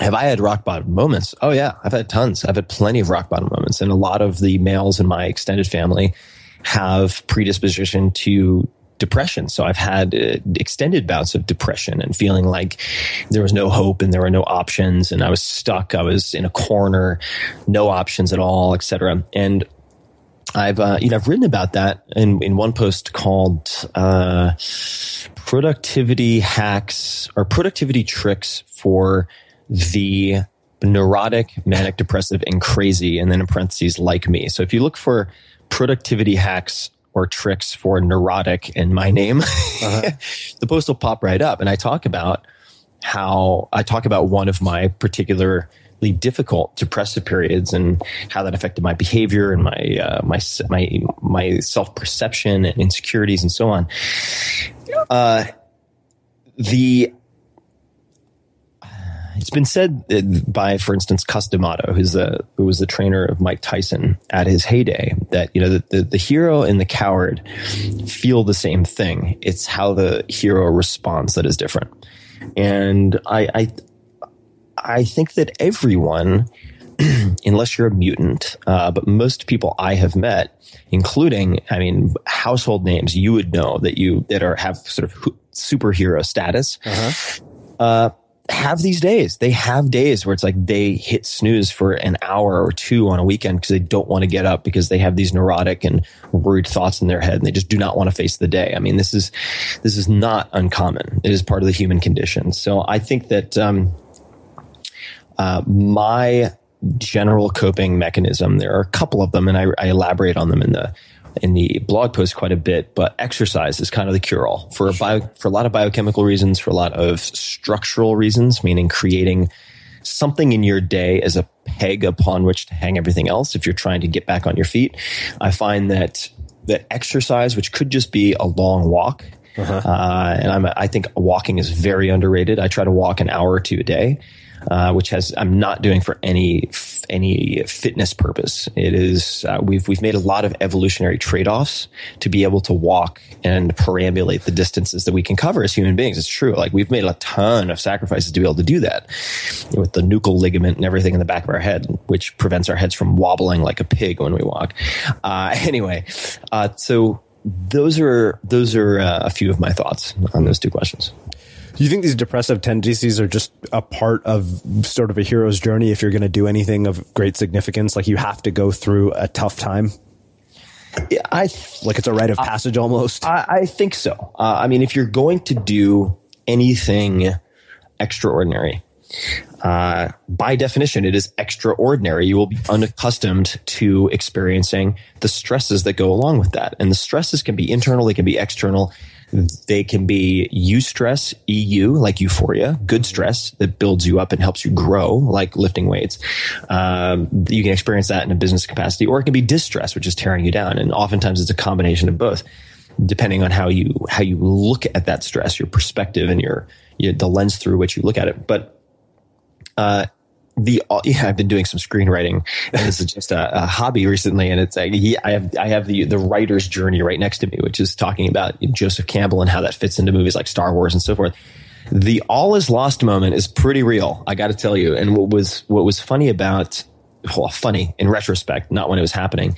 have I had rock bottom moments? Oh yeah, I've had tons. I've had plenty of rock bottom moments, and a lot of the males in my extended family have predisposition to depression. So I've had uh, extended bouts of depression and feeling like there was no hope and there were no options, and I was stuck. I was in a corner, no options at all, etc. And I've uh, you know I've written about that in in one post called uh, "Productivity Hacks" or "Productivity Tricks for." The neurotic, manic depressive, and crazy, and then in parentheses, like me. So if you look for productivity hacks or tricks for neurotic in my name, uh-huh. the post will pop right up. And I talk about how I talk about one of my particularly difficult depressive periods and how that affected my behavior and my uh, my my my self perception and insecurities and so on. Uh, the it's been said by, for instance, Cus D'Amato, who's the who was the trainer of Mike Tyson at his heyday, that you know the, the, the hero and the coward feel the same thing. It's how the hero responds that is different, and I I, I think that everyone, unless you're a mutant, uh, but most people I have met, including I mean household names you would know that you that are have sort of superhero status. Uh-huh. Uh, have these days. They have days where it's like they hit snooze for an hour or two on a weekend because they don't want to get up because they have these neurotic and worried thoughts in their head and they just do not want to face the day. I mean, this is this is not uncommon. It is part of the human condition. So I think that um, uh, my general coping mechanism, there are a couple of them, and I, I elaborate on them in the in the blog post quite a bit, but exercise is kind of the cure all for a bio, for a lot of biochemical reasons, for a lot of structural reasons, meaning creating something in your day as a peg upon which to hang everything else. If you're trying to get back on your feet, I find that that exercise, which could just be a long walk, uh-huh. uh, and I'm, I think walking is very underrated. I try to walk an hour or two a day uh, which has I'm not doing for any any fitness purpose. It is uh, we've we've made a lot of evolutionary trade offs to be able to walk and perambulate the distances that we can cover as human beings. It's true. Like we've made a ton of sacrifices to be able to do that with the nuchal ligament and everything in the back of our head, which prevents our heads from wobbling like a pig when we walk. Uh, anyway, uh, so those are those are uh, a few of my thoughts on those two questions. Do you think these depressive tendencies are just a part of sort of a hero's journey if you're going to do anything of great significance? Like you have to go through a tough time? Yeah, I th- like it's a rite of passage almost. I, I think so. Uh, I mean, if you're going to do anything extraordinary, uh, by definition, it is extraordinary. You will be unaccustomed to experiencing the stresses that go along with that. And the stresses can be internal, they can be external. They can be eustress, EU, like euphoria, good stress that builds you up and helps you grow, like lifting weights. Um, you can experience that in a business capacity, or it can be distress, which is tearing you down. And oftentimes it's a combination of both, depending on how you how you look at that stress, your perspective, and your, your the lens through which you look at it. But uh, the uh, yeah, I've been doing some screenwriting, this is just a, a hobby recently. And it's like he, I have I have the the writer's journey right next to me, which is talking about Joseph Campbell and how that fits into movies like Star Wars and so forth. The all is lost moment is pretty real, I got to tell you. And what was what was funny about well, funny in retrospect, not when it was happening.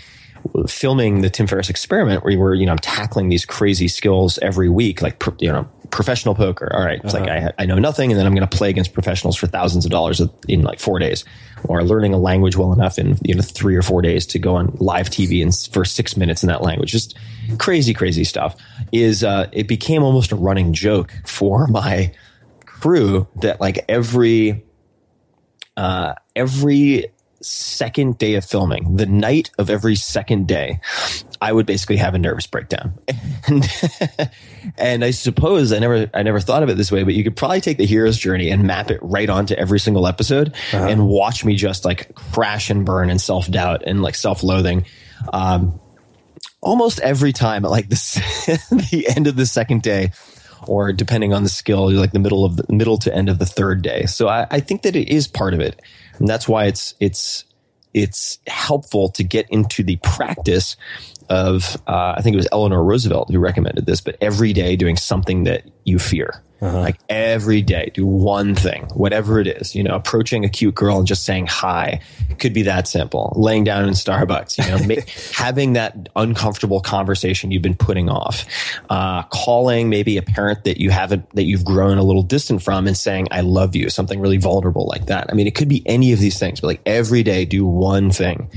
Filming the Tim Ferriss experiment, where you were, you know, I'm tackling these crazy skills every week, like you know, professional poker. All right. It's uh-huh. like, I, I know nothing. And then I'm going to play against professionals for thousands of dollars in like four days or learning a language well enough in, you know, three or four days to go on live TV and for six minutes in that language. Just crazy, crazy stuff is, uh, it became almost a running joke for my crew that like every, uh, every second day of filming, the night of every second day, I would basically have a nervous breakdown. And, and I suppose I never, I never thought of it this way, but you could probably take the hero's journey and map it right onto every single episode uh-huh. and watch me just like crash and burn and self doubt and like self loathing. Um, almost every time at like this, the end of the second day, or depending on the skill, like the middle of the middle to end of the third day. So I, I think that it is part of it. And that's why it's, it's, it's helpful to get into the practice of, uh, I think it was Eleanor Roosevelt who recommended this, but every day doing something that you fear. Uh-huh. Like every day, do one thing, whatever it is. You know, approaching a cute girl and just saying hi it could be that simple. Laying down in Starbucks, you know, make, having that uncomfortable conversation you've been putting off, uh, calling maybe a parent that you haven't that you've grown a little distant from and saying "I love you," something really vulnerable like that. I mean, it could be any of these things, but like every day, do one thing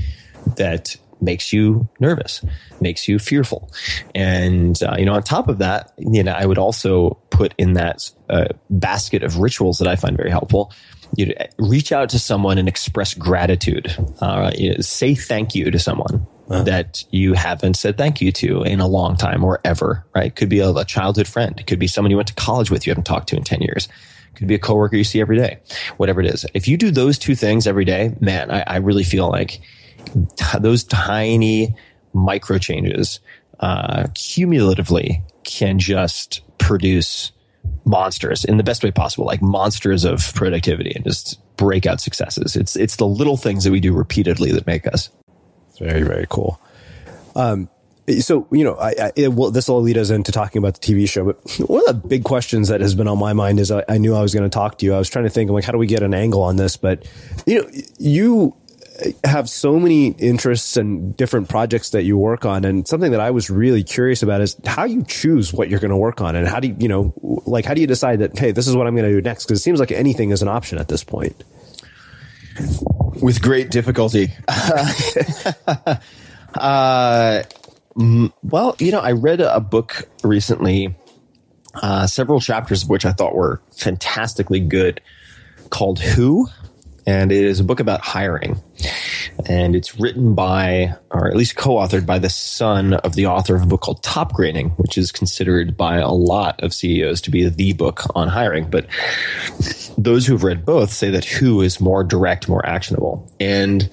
that makes you nervous, makes you fearful. And, uh, you know, on top of that, you know, I would also put in that uh, basket of rituals that I find very helpful. You reach out to someone and express gratitude. Uh, you know, say thank you to someone uh-huh. that you haven't said thank you to in a long time or ever, right? Could be a, a childhood friend. It could be someone you went to college with you haven't talked to in 10 years could be a coworker you see every day, whatever it is. If you do those two things every day, man, I, I really feel like those tiny micro changes uh, cumulatively can just produce monsters in the best way possible, like monsters of productivity and just breakout successes. It's it's the little things that we do repeatedly that make us. Very very cool. Um, so you know, I, I it, well, this will lead us into talking about the TV show. But one of the big questions that has been on my mind is I, I knew I was going to talk to you. I was trying to think, I'm like, how do we get an angle on this? But you know, you have so many interests and different projects that you work on. And something that I was really curious about is how you choose what you're going to work on and how do you, you know, like, how do you decide that, hey, this is what I'm going to do next? Cause it seems like anything is an option at this point. With great difficulty. uh, well, you know, I read a book recently, uh, several chapters of which I thought were fantastically good called Who and it is a book about hiring. And it's written by, or at least co-authored by the son of the author of a book called Top Grading, which is considered by a lot of CEOs to be the book on hiring. But those who've read both say that Who is more direct, more actionable. And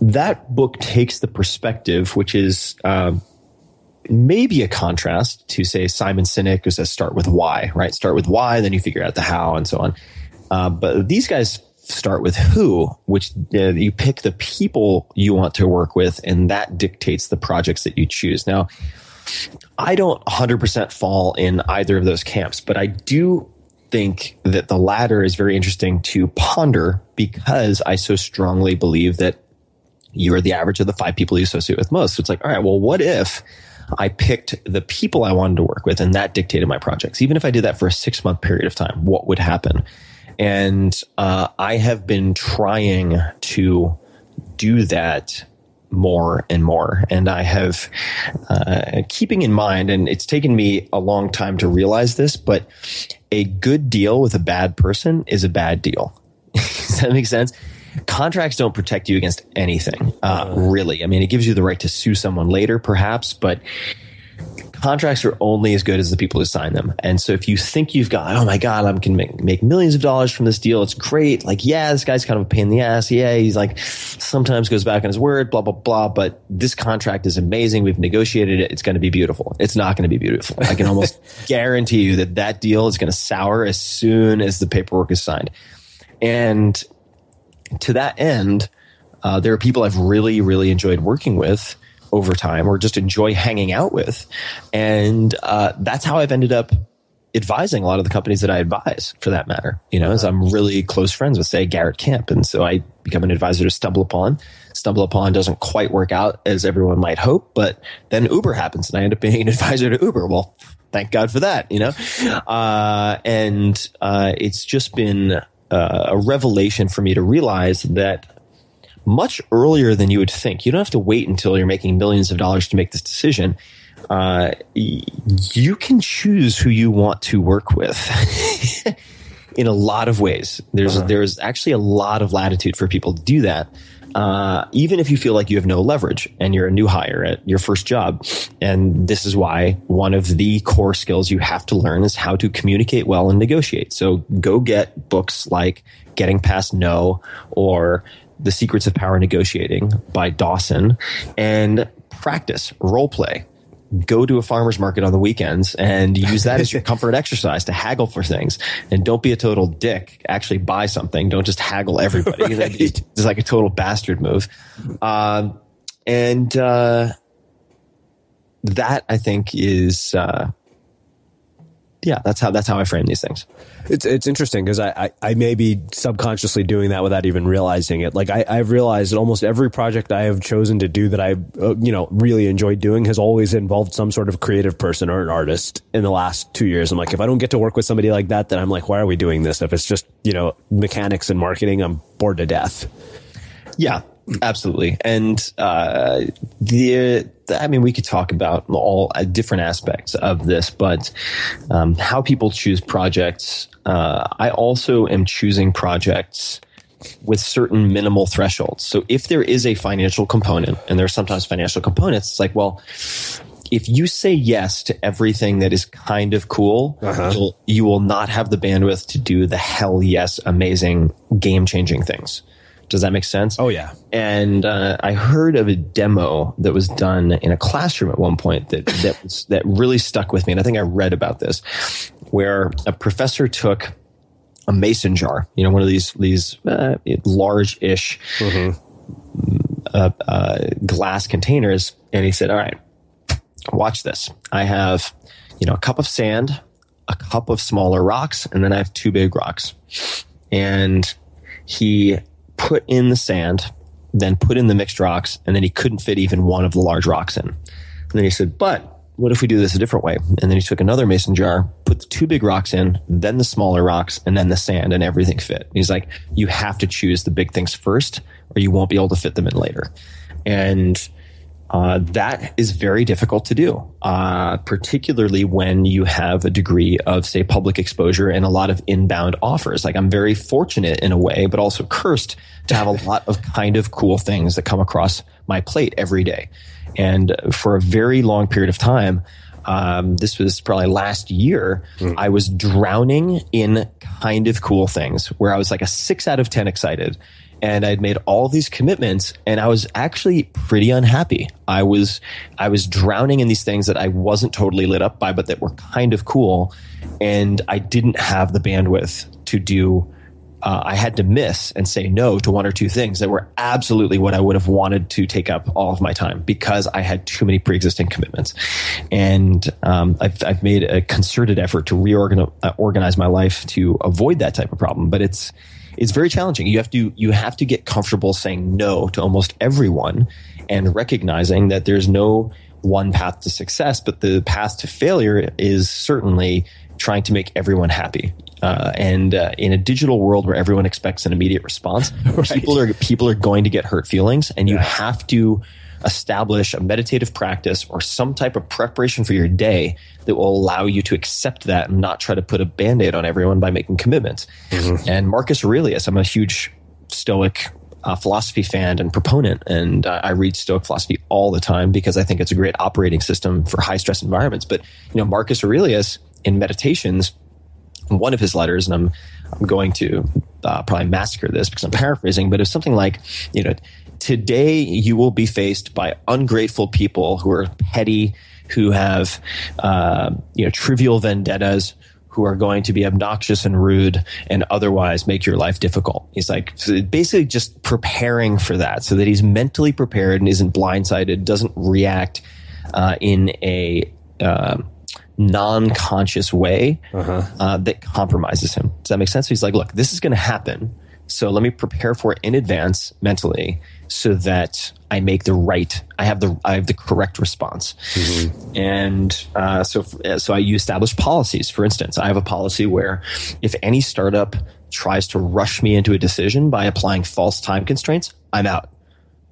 that book takes the perspective, which is, uh, maybe a contrast to say Simon Sinek who says start with why, right? Start with why, then you figure out the how and so on. Uh, but these guys start with who, which uh, you pick the people you want to work with, and that dictates the projects that you choose. Now, I don't 100% fall in either of those camps, but I do think that the latter is very interesting to ponder because I so strongly believe that you are the average of the five people you associate with most. So it's like, all right, well, what if I picked the people I wanted to work with and that dictated my projects? Even if I did that for a six month period of time, what would happen? And uh, I have been trying to do that more and more. And I have, uh, keeping in mind, and it's taken me a long time to realize this, but a good deal with a bad person is a bad deal. Does that make sense? Contracts don't protect you against anything, uh, really. I mean, it gives you the right to sue someone later, perhaps, but contracts are only as good as the people who sign them. And so if you think you've got, oh my God, I'm going to make, make millions of dollars from this deal. It's great. Like, yeah, this guy's kind of a pain in the ass. Yeah. He's like, sometimes goes back on his word, blah, blah, blah. But this contract is amazing. We've negotiated it. It's going to be beautiful. It's not going to be beautiful. I can almost guarantee you that that deal is going to sour as soon as the paperwork is signed. And to that end, uh, there are people I've really, really enjoyed working with over time or just enjoy hanging out with. And uh, that's how I've ended up advising a lot of the companies that I advise for that matter. You know, as I'm really close friends with, say, Garrett Camp. And so I become an advisor to Stumble Upon. Stumble Upon doesn't quite work out as everyone might hope, but then Uber happens and I end up being an advisor to Uber. Well, thank God for that, you know? Uh, and uh, it's just been uh, a revelation for me to realize that much earlier than you would think. You don't have to wait until you're making millions of dollars to make this decision. Uh, you can choose who you want to work with in a lot of ways. There's uh-huh. there's actually a lot of latitude for people to do that. Uh, even if you feel like you have no leverage and you're a new hire at your first job. And this is why one of the core skills you have to learn is how to communicate well and negotiate. So go get books like Getting Past No or the Secrets of Power Negotiating by Dawson and practice role play. Go to a farmer's market on the weekends and use that as your comfort exercise to haggle for things. And don't be a total dick. Actually buy something. Don't just haggle everybody. right. It's like a total bastard move. Um, and, uh, that I think is, uh, yeah, that's how that's how I frame these things. It's it's interesting because I, I, I may be subconsciously doing that without even realizing it. Like I I've realized that almost every project I have chosen to do that I uh, you know really enjoyed doing has always involved some sort of creative person or an artist. In the last two years, I'm like, if I don't get to work with somebody like that, then I'm like, why are we doing this? If it's just you know mechanics and marketing, I'm bored to death. Yeah, absolutely. And uh, the I mean, we could talk about all uh, different aspects of this, but um, how people choose projects. Uh, I also am choosing projects with certain minimal thresholds. So if there is a financial component, and there's sometimes financial components, it's like, well, if you say yes to everything that is kind of cool, uh-huh. you will not have the bandwidth to do the hell yes, amazing, game changing things. Does that make sense? Oh yeah. And uh, I heard of a demo that was done in a classroom at one point that that was, that really stuck with me, and I think I read about this, where a professor took a mason jar, you know, one of these these uh, large-ish mm-hmm. uh, uh, glass containers, and he said, "All right, watch this. I have, you know, a cup of sand, a cup of smaller rocks, and then I have two big rocks." And he put in the sand, then put in the mixed rocks, and then he couldn't fit even one of the large rocks in. And then he said, but what if we do this a different way? And then he took another mason jar, put the two big rocks in, then the smaller rocks, and then the sand, and everything fit. And he's like, you have to choose the big things first, or you won't be able to fit them in later. And uh, that is very difficult to do, uh, particularly when you have a degree of, say, public exposure and a lot of inbound offers. Like I'm very fortunate in a way, but also cursed to have a lot of kind of cool things that come across my plate every day. And for a very long period of time, um, this was probably last year, mm. I was drowning in kind of cool things where I was like a six out of 10 excited and I'd made all these commitments and I was actually pretty unhappy. I was I was drowning in these things that I wasn't totally lit up by but that were kind of cool and I didn't have the bandwidth to do uh, I had to miss and say no to one or two things that were absolutely what I would have wanted to take up all of my time because I had too many pre-existing commitments. And um, I've, I've made a concerted effort to reorganize uh, organize my life to avoid that type of problem. But it's it's very challenging. You have to you have to get comfortable saying no to almost everyone and recognizing that there's no one path to success, but the path to failure is certainly trying to make everyone happy. Uh, and uh, in a digital world where everyone expects an immediate response, right. people are people are going to get hurt feelings, and you have to establish a meditative practice or some type of preparation for your day that will allow you to accept that and not try to put a band-aid on everyone by making commitments. Mm-hmm. And Marcus Aurelius, I'm a huge Stoic uh, philosophy fan and proponent, and uh, I read Stoic philosophy all the time because I think it's a great operating system for high stress environments. But you know, Marcus Aurelius in Meditations, one of his letters, and I'm I'm going to uh, probably massacre this because I'm paraphrasing, but it's something like, you know, today you will be faced by ungrateful people who are petty, who have uh, you know trivial vendettas who are going to be obnoxious and rude and otherwise make your life difficult. He's like basically just preparing for that so that he's mentally prepared and isn't blindsided, doesn't react uh, in a uh, non-conscious way uh-huh. uh, that compromises him. Does that make sense? He's like, look, this is going to happen. So let me prepare for it in advance mentally so that I make the right, I have the, I have the correct response. Mm-hmm. And uh, so, so I use established policies. For instance, I have a policy where if any startup tries to rush me into a decision by applying false time constraints, I'm out.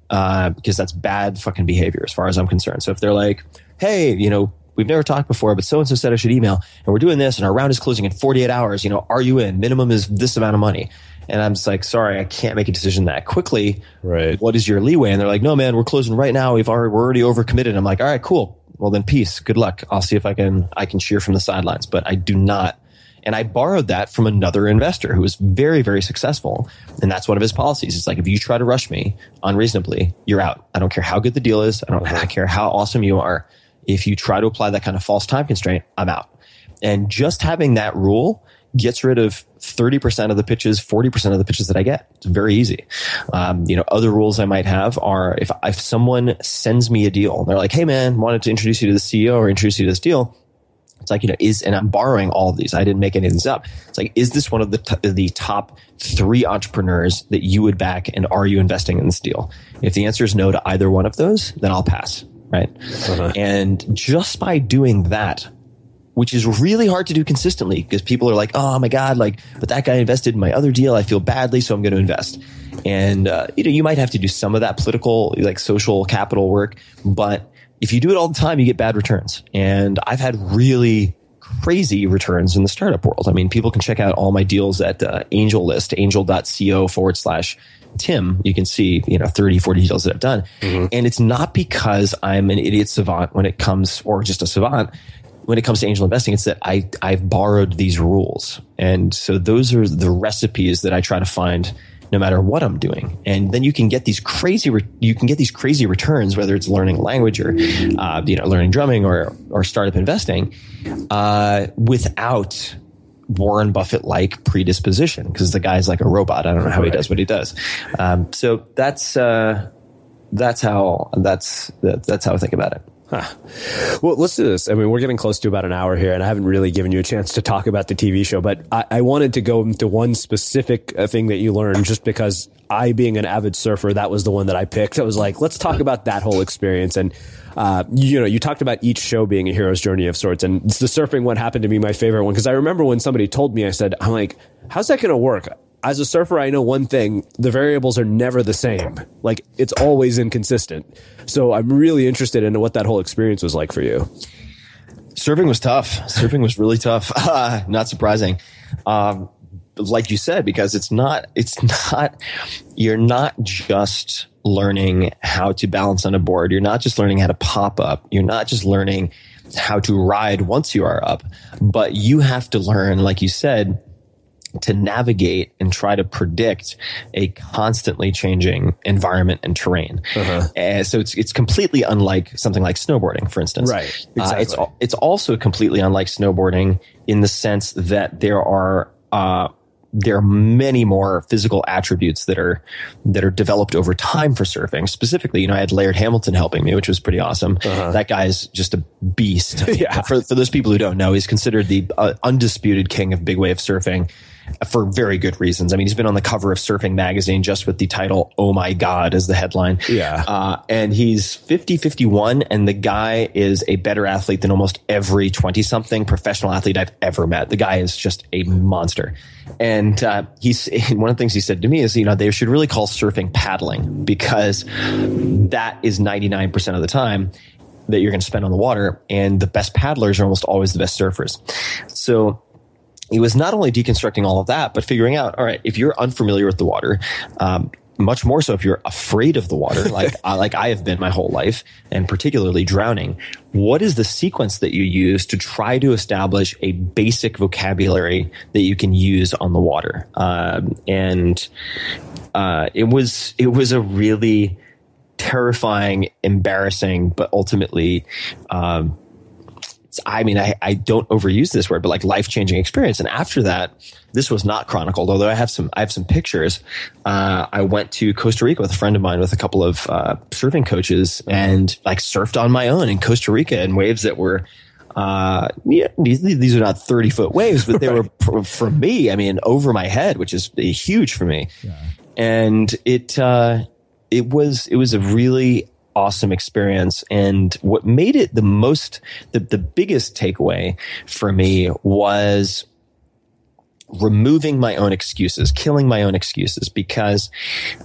Uh, because that's bad fucking behavior as far as I'm concerned. So if they're like, hey, you know, we've never talked before, but so and so said I should email, and we're doing this, and our round is closing in 48 hours. You know, are you in? Minimum is this amount of money. And I'm just like, sorry, I can't make a decision that quickly. Right. What is your leeway? And they're like, no, man, we're closing right now. We've already, we're already overcommitted. I'm like, all right, cool. Well, then peace. Good luck. I'll see if I can, I can cheer from the sidelines, but I do not. And I borrowed that from another investor who was very, very successful. And that's one of his policies. It's like, if you try to rush me unreasonably, you're out. I don't care how good the deal is. I don't uh-huh. care how awesome you are. If you try to apply that kind of false time constraint, I'm out. And just having that rule gets rid of 30% of the pitches, 40% of the pitches that I get. It's very easy. Um, you know, other rules I might have are if, if someone sends me a deal, and they're like, Hey man, wanted to introduce you to the CEO or introduce you to this deal. It's like, you know, is, and I'm borrowing all of these. I didn't make any of these up. It's like, is this one of the, t- the top three entrepreneurs that you would back and are you investing in this deal? If the answer is no to either one of those, then I'll pass. Right. Uh-huh. And just by doing that, which is really hard to do consistently because people are like, oh my God, like, but that guy invested in my other deal. I feel badly, so I'm going to invest. And, uh, you know, you might have to do some of that political, like social capital work, but if you do it all the time, you get bad returns. And I've had really crazy returns in the startup world. I mean, people can check out all my deals at uh, AngelList, angel.co forward slash Tim, you can see, you know, 30, 40 deals that I've done. Mm-hmm. And it's not because I'm an idiot savant when it comes, or just a savant when it comes to angel investing, it's that I, I've borrowed these rules. And so those are the recipes that I try to find no matter what I'm doing. And then you can get these crazy, re- you can get these crazy returns, whether it's learning language or, uh, you know, learning drumming or, or startup investing, uh, without Warren Buffett like predisposition because the guy's like a robot. I don't know how he does what he does. Um, so that's, uh, that's how, that's, that's how I think about it. Huh. Well, let's do this. I mean, we're getting close to about an hour here, and I haven't really given you a chance to talk about the TV show, but I, I wanted to go into one specific uh, thing that you learned just because I, being an avid surfer, that was the one that I picked. I was like, let's talk about that whole experience. And, uh, you know, you talked about each show being a hero's journey of sorts, and the surfing one happened to be my favorite one because I remember when somebody told me, I said, I'm like, how's that going to work? As a surfer, I know one thing: the variables are never the same. Like it's always inconsistent. So I'm really interested in what that whole experience was like for you. Surfing was tough. Surfing was really tough. Uh, not surprising. Um, like you said, because it's not, it's not, you're not just learning how to balance on a board. You're not just learning how to pop up. You're not just learning how to ride once you are up, but you have to learn, like you said, to navigate and try to predict a constantly changing environment and terrain. Uh-huh. Uh, so it's it's completely unlike something like snowboarding, for instance. Right. Exactly. Uh, it's it's also completely unlike snowboarding in the sense that there are. Uh, there are many more physical attributes that are that are developed over time for surfing. Specifically, you know, I had Laird Hamilton helping me, which was pretty awesome. Uh-huh. That guy's just a beast. yeah. For for those people who don't know, he's considered the uh, undisputed king of big wave surfing. For very good reasons. I mean, he's been on the cover of Surfing Magazine just with the title, Oh My God, as the headline. Yeah. Uh, and he's 50, 51, and the guy is a better athlete than almost every 20 something professional athlete I've ever met. The guy is just a monster. And uh, he's one of the things he said to me is, you know, they should really call surfing paddling because that is 99% of the time that you're going to spend on the water. And the best paddlers are almost always the best surfers. So he was not only deconstructing all of that, but figuring out, all right, if you're unfamiliar with the water, um, much more so if you're afraid of the water, like uh, like I have been my whole life, and particularly drowning. What is the sequence that you use to try to establish a basic vocabulary that you can use on the water? Um, and uh, it was it was a really terrifying, embarrassing, but ultimately. Um, I mean, I, I don't overuse this word, but like life changing experience. And after that, this was not chronicled, although I have some, I have some pictures. Uh, I went to Costa Rica with a friend of mine with a couple of, uh, surfing coaches and like surfed on my own in Costa Rica in waves that were, uh, yeah, these, these are not 30 foot waves, but they were for, for me, I mean, over my head, which is huge for me. Yeah. And it, uh, it was, it was a really awesome experience. And what made it the most, the, the biggest takeaway for me was removing my own excuses, killing my own excuses because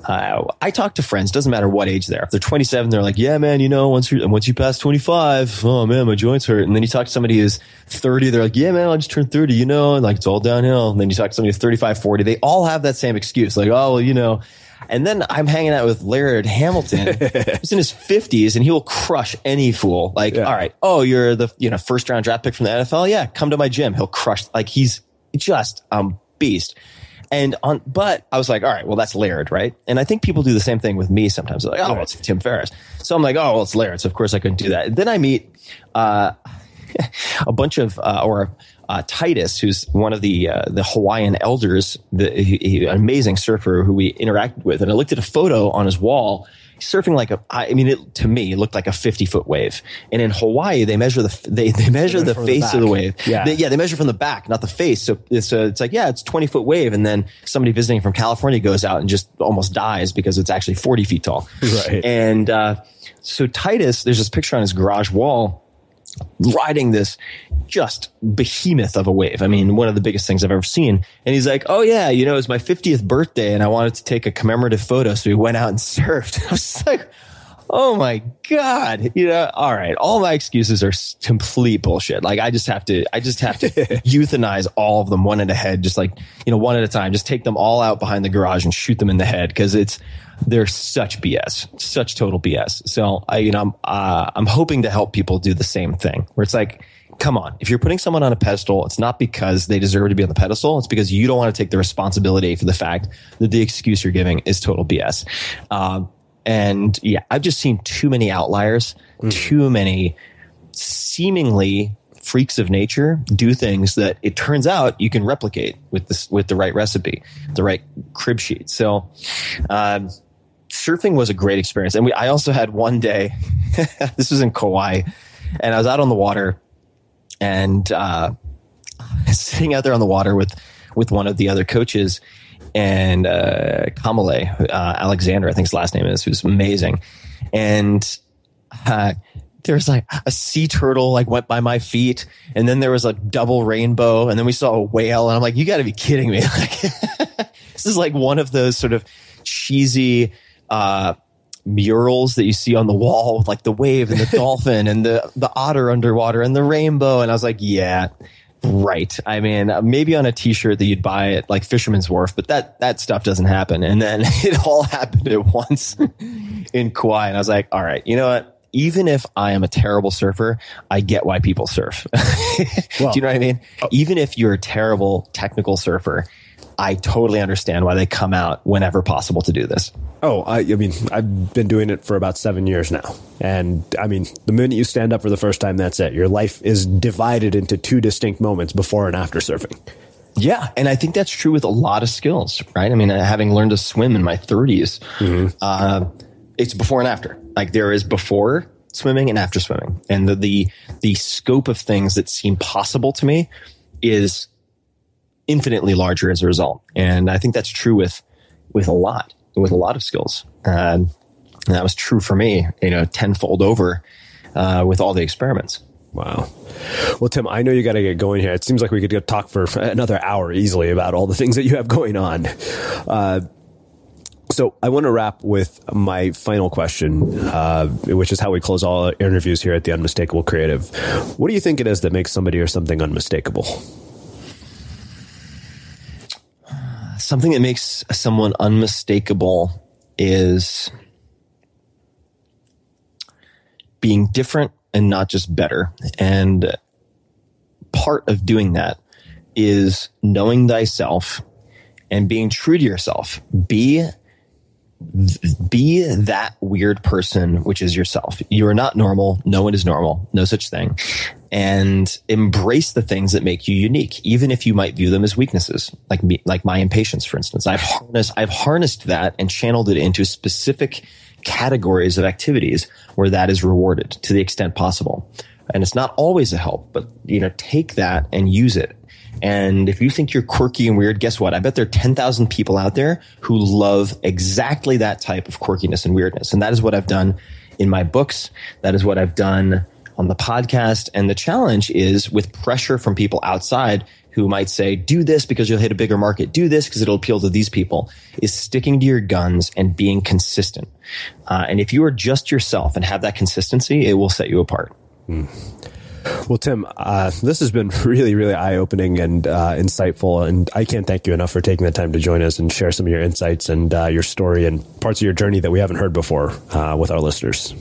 uh, I talk to friends, doesn't matter what age they are. If they're 27, they're like, yeah, man, you know, once you once you pass 25, oh man, my joints hurt. And then you talk to somebody who's 30, they're like, yeah, man, I just turned 30, you know, and like it's all downhill. And then you talk to somebody who's 35, 40, they all have that same excuse. Like, oh, well, you know, and then I'm hanging out with Laird Hamilton, who's in his 50s, and he will crush any fool. Like, yeah. all right, oh, you're the you know first round draft pick from the NFL. Yeah, come to my gym. He'll crush. Like he's just a beast. And on, but I was like, all right, well, that's Laird, right? And I think people do the same thing with me sometimes. They're like, oh, it's Tim Ferriss. So I'm like, oh, well, it's Laird. So of course I couldn't do that. And then I meet, uh, a bunch of, uh, or uh, Titus, who's one of the uh, the Hawaiian elders, the he, he, an amazing surfer who we interacted with, and I looked at a photo on his wall. Surfing like a, I mean, it, to me, it looked like a fifty foot wave. And in Hawaii, they measure the they they measure the face the of the wave. Yeah, they, yeah, they measure from the back, not the face. So it's uh, it's like yeah, it's twenty foot wave, and then somebody visiting from California goes out and just almost dies because it's actually forty feet tall. Right. And uh, so Titus, there's this picture on his garage wall riding this just behemoth of a wave. I mean, one of the biggest things I've ever seen. And he's like, Oh yeah, you know, it was my 50th birthday and I wanted to take a commemorative photo. So we went out and surfed. I was like, Oh my God. You know, all right. All my excuses are complete bullshit. Like I just have to, I just have to euthanize all of them one at a head, just like, you know, one at a time, just take them all out behind the garage and shoot them in the head. Cause it's, they're such BS, such total BS. So I, you know, I'm, uh, I'm hoping to help people do the same thing where it's like, come on, if you're putting someone on a pedestal, it's not because they deserve to be on the pedestal. It's because you don't want to take the responsibility for the fact that the excuse you're giving is total BS. Um, and yeah, I've just seen too many outliers, mm. too many seemingly freaks of nature do things that it turns out you can replicate with this with the right recipe, the right crib sheet. So, um, surfing was a great experience. And we, I also had one day, this was in Kauai, and I was out on the water and, uh, sitting out there on the water with, with one of the other coaches and, uh, Kamalei, uh, Alexander, I think his last name is, who's amazing. And, uh, there was like a sea turtle like went by my feet and then there was a double rainbow and then we saw a whale and I'm like, you gotta be kidding me. Like, this is like one of those sort of cheesy, uh, murals that you see on the wall with like the wave and the dolphin and the, the otter underwater and the rainbow. And I was like, yeah, right. I mean, maybe on a t-shirt that you'd buy at like Fisherman's Wharf, but that, that stuff doesn't happen. And then it all happened at once in Kauai. And I was like, all right, you know what? Even if I am a terrible surfer, I get why people surf. well, Do you know what I mean? Oh. Even if you're a terrible technical surfer, I totally understand why they come out whenever possible to do this. Oh, I, I, mean, I've been doing it for about seven years now. And I mean, the minute you stand up for the first time, that's it. Your life is divided into two distinct moments before and after surfing. Yeah. And I think that's true with a lot of skills, right? I mean, having learned to swim in my 30s, mm-hmm. uh, it's before and after. Like there is before swimming and after swimming. And the, the, the scope of things that seem possible to me is infinitely larger as a result. And I think that's true with with a lot with a lot of skills. Um, and that was true for me, you know, tenfold over uh, with all the experiments. Wow. Well, Tim, I know you got to get going here. It seems like we could talk for another hour easily about all the things that you have going on. Uh, so I want to wrap with my final question, uh, which is how we close all interviews here at the Unmistakable Creative. What do you think it is that makes somebody or something unmistakable? Something that makes someone unmistakable is being different and not just better. And part of doing that is knowing thyself and being true to yourself. Be be that weird person, which is yourself. You are not normal. No one is normal. No such thing. And embrace the things that make you unique, even if you might view them as weaknesses, like me, like my impatience, for instance. I've harnessed, I've harnessed that and channeled it into specific categories of activities where that is rewarded to the extent possible. And it's not always a help, but you know, take that and use it and if you think you're quirky and weird, guess what? I bet there are 10,000 people out there who love exactly that type of quirkiness and weirdness. And that is what I've done in my books. That is what I've done on the podcast. And the challenge is with pressure from people outside who might say, do this because you'll hit a bigger market. Do this because it'll appeal to these people is sticking to your guns and being consistent. Uh, and if you are just yourself and have that consistency, it will set you apart. Mm. Well, Tim, uh, this has been really, really eye opening and uh, insightful. And I can't thank you enough for taking the time to join us and share some of your insights and uh, your story and parts of your journey that we haven't heard before uh, with our listeners.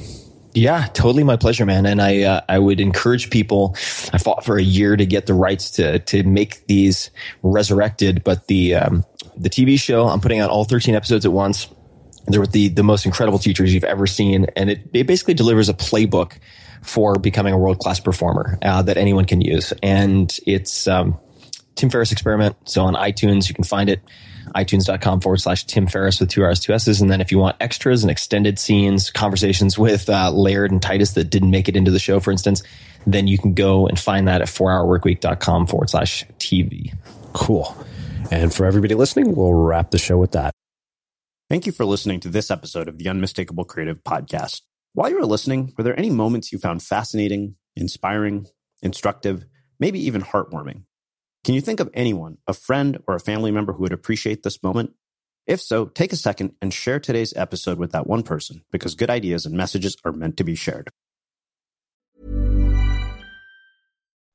Yeah, totally my pleasure, man. And I uh, I would encourage people. I fought for a year to get the rights to to make these resurrected, but the um, the TV show I'm putting out all 13 episodes at once. They're with the the most incredible teachers you've ever seen, and it, it basically delivers a playbook for becoming a world class performer uh, that anyone can use. And it's um, Tim Ferriss Experiment. So on iTunes, you can find it. iTunes.com forward slash Tim Ferriss with two R's, two S's. And then if you want extras and extended scenes, conversations with uh, Laird and Titus that didn't make it into the show, for instance, then you can go and find that at 4hourworkweek.com forward slash TV. Cool. And for everybody listening, we'll wrap the show with that. Thank you for listening to this episode of the Unmistakable Creative Podcast. While you were listening, were there any moments you found fascinating, inspiring, instructive, maybe even heartwarming? Can you think of anyone, a friend or a family member who would appreciate this moment? If so, take a second and share today's episode with that one person because good ideas and messages are meant to be shared.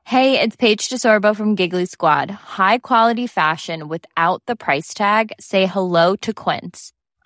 Hey, it's Paige DeSorbo from Giggly Squad. High quality fashion without the price tag? Say hello to Quince.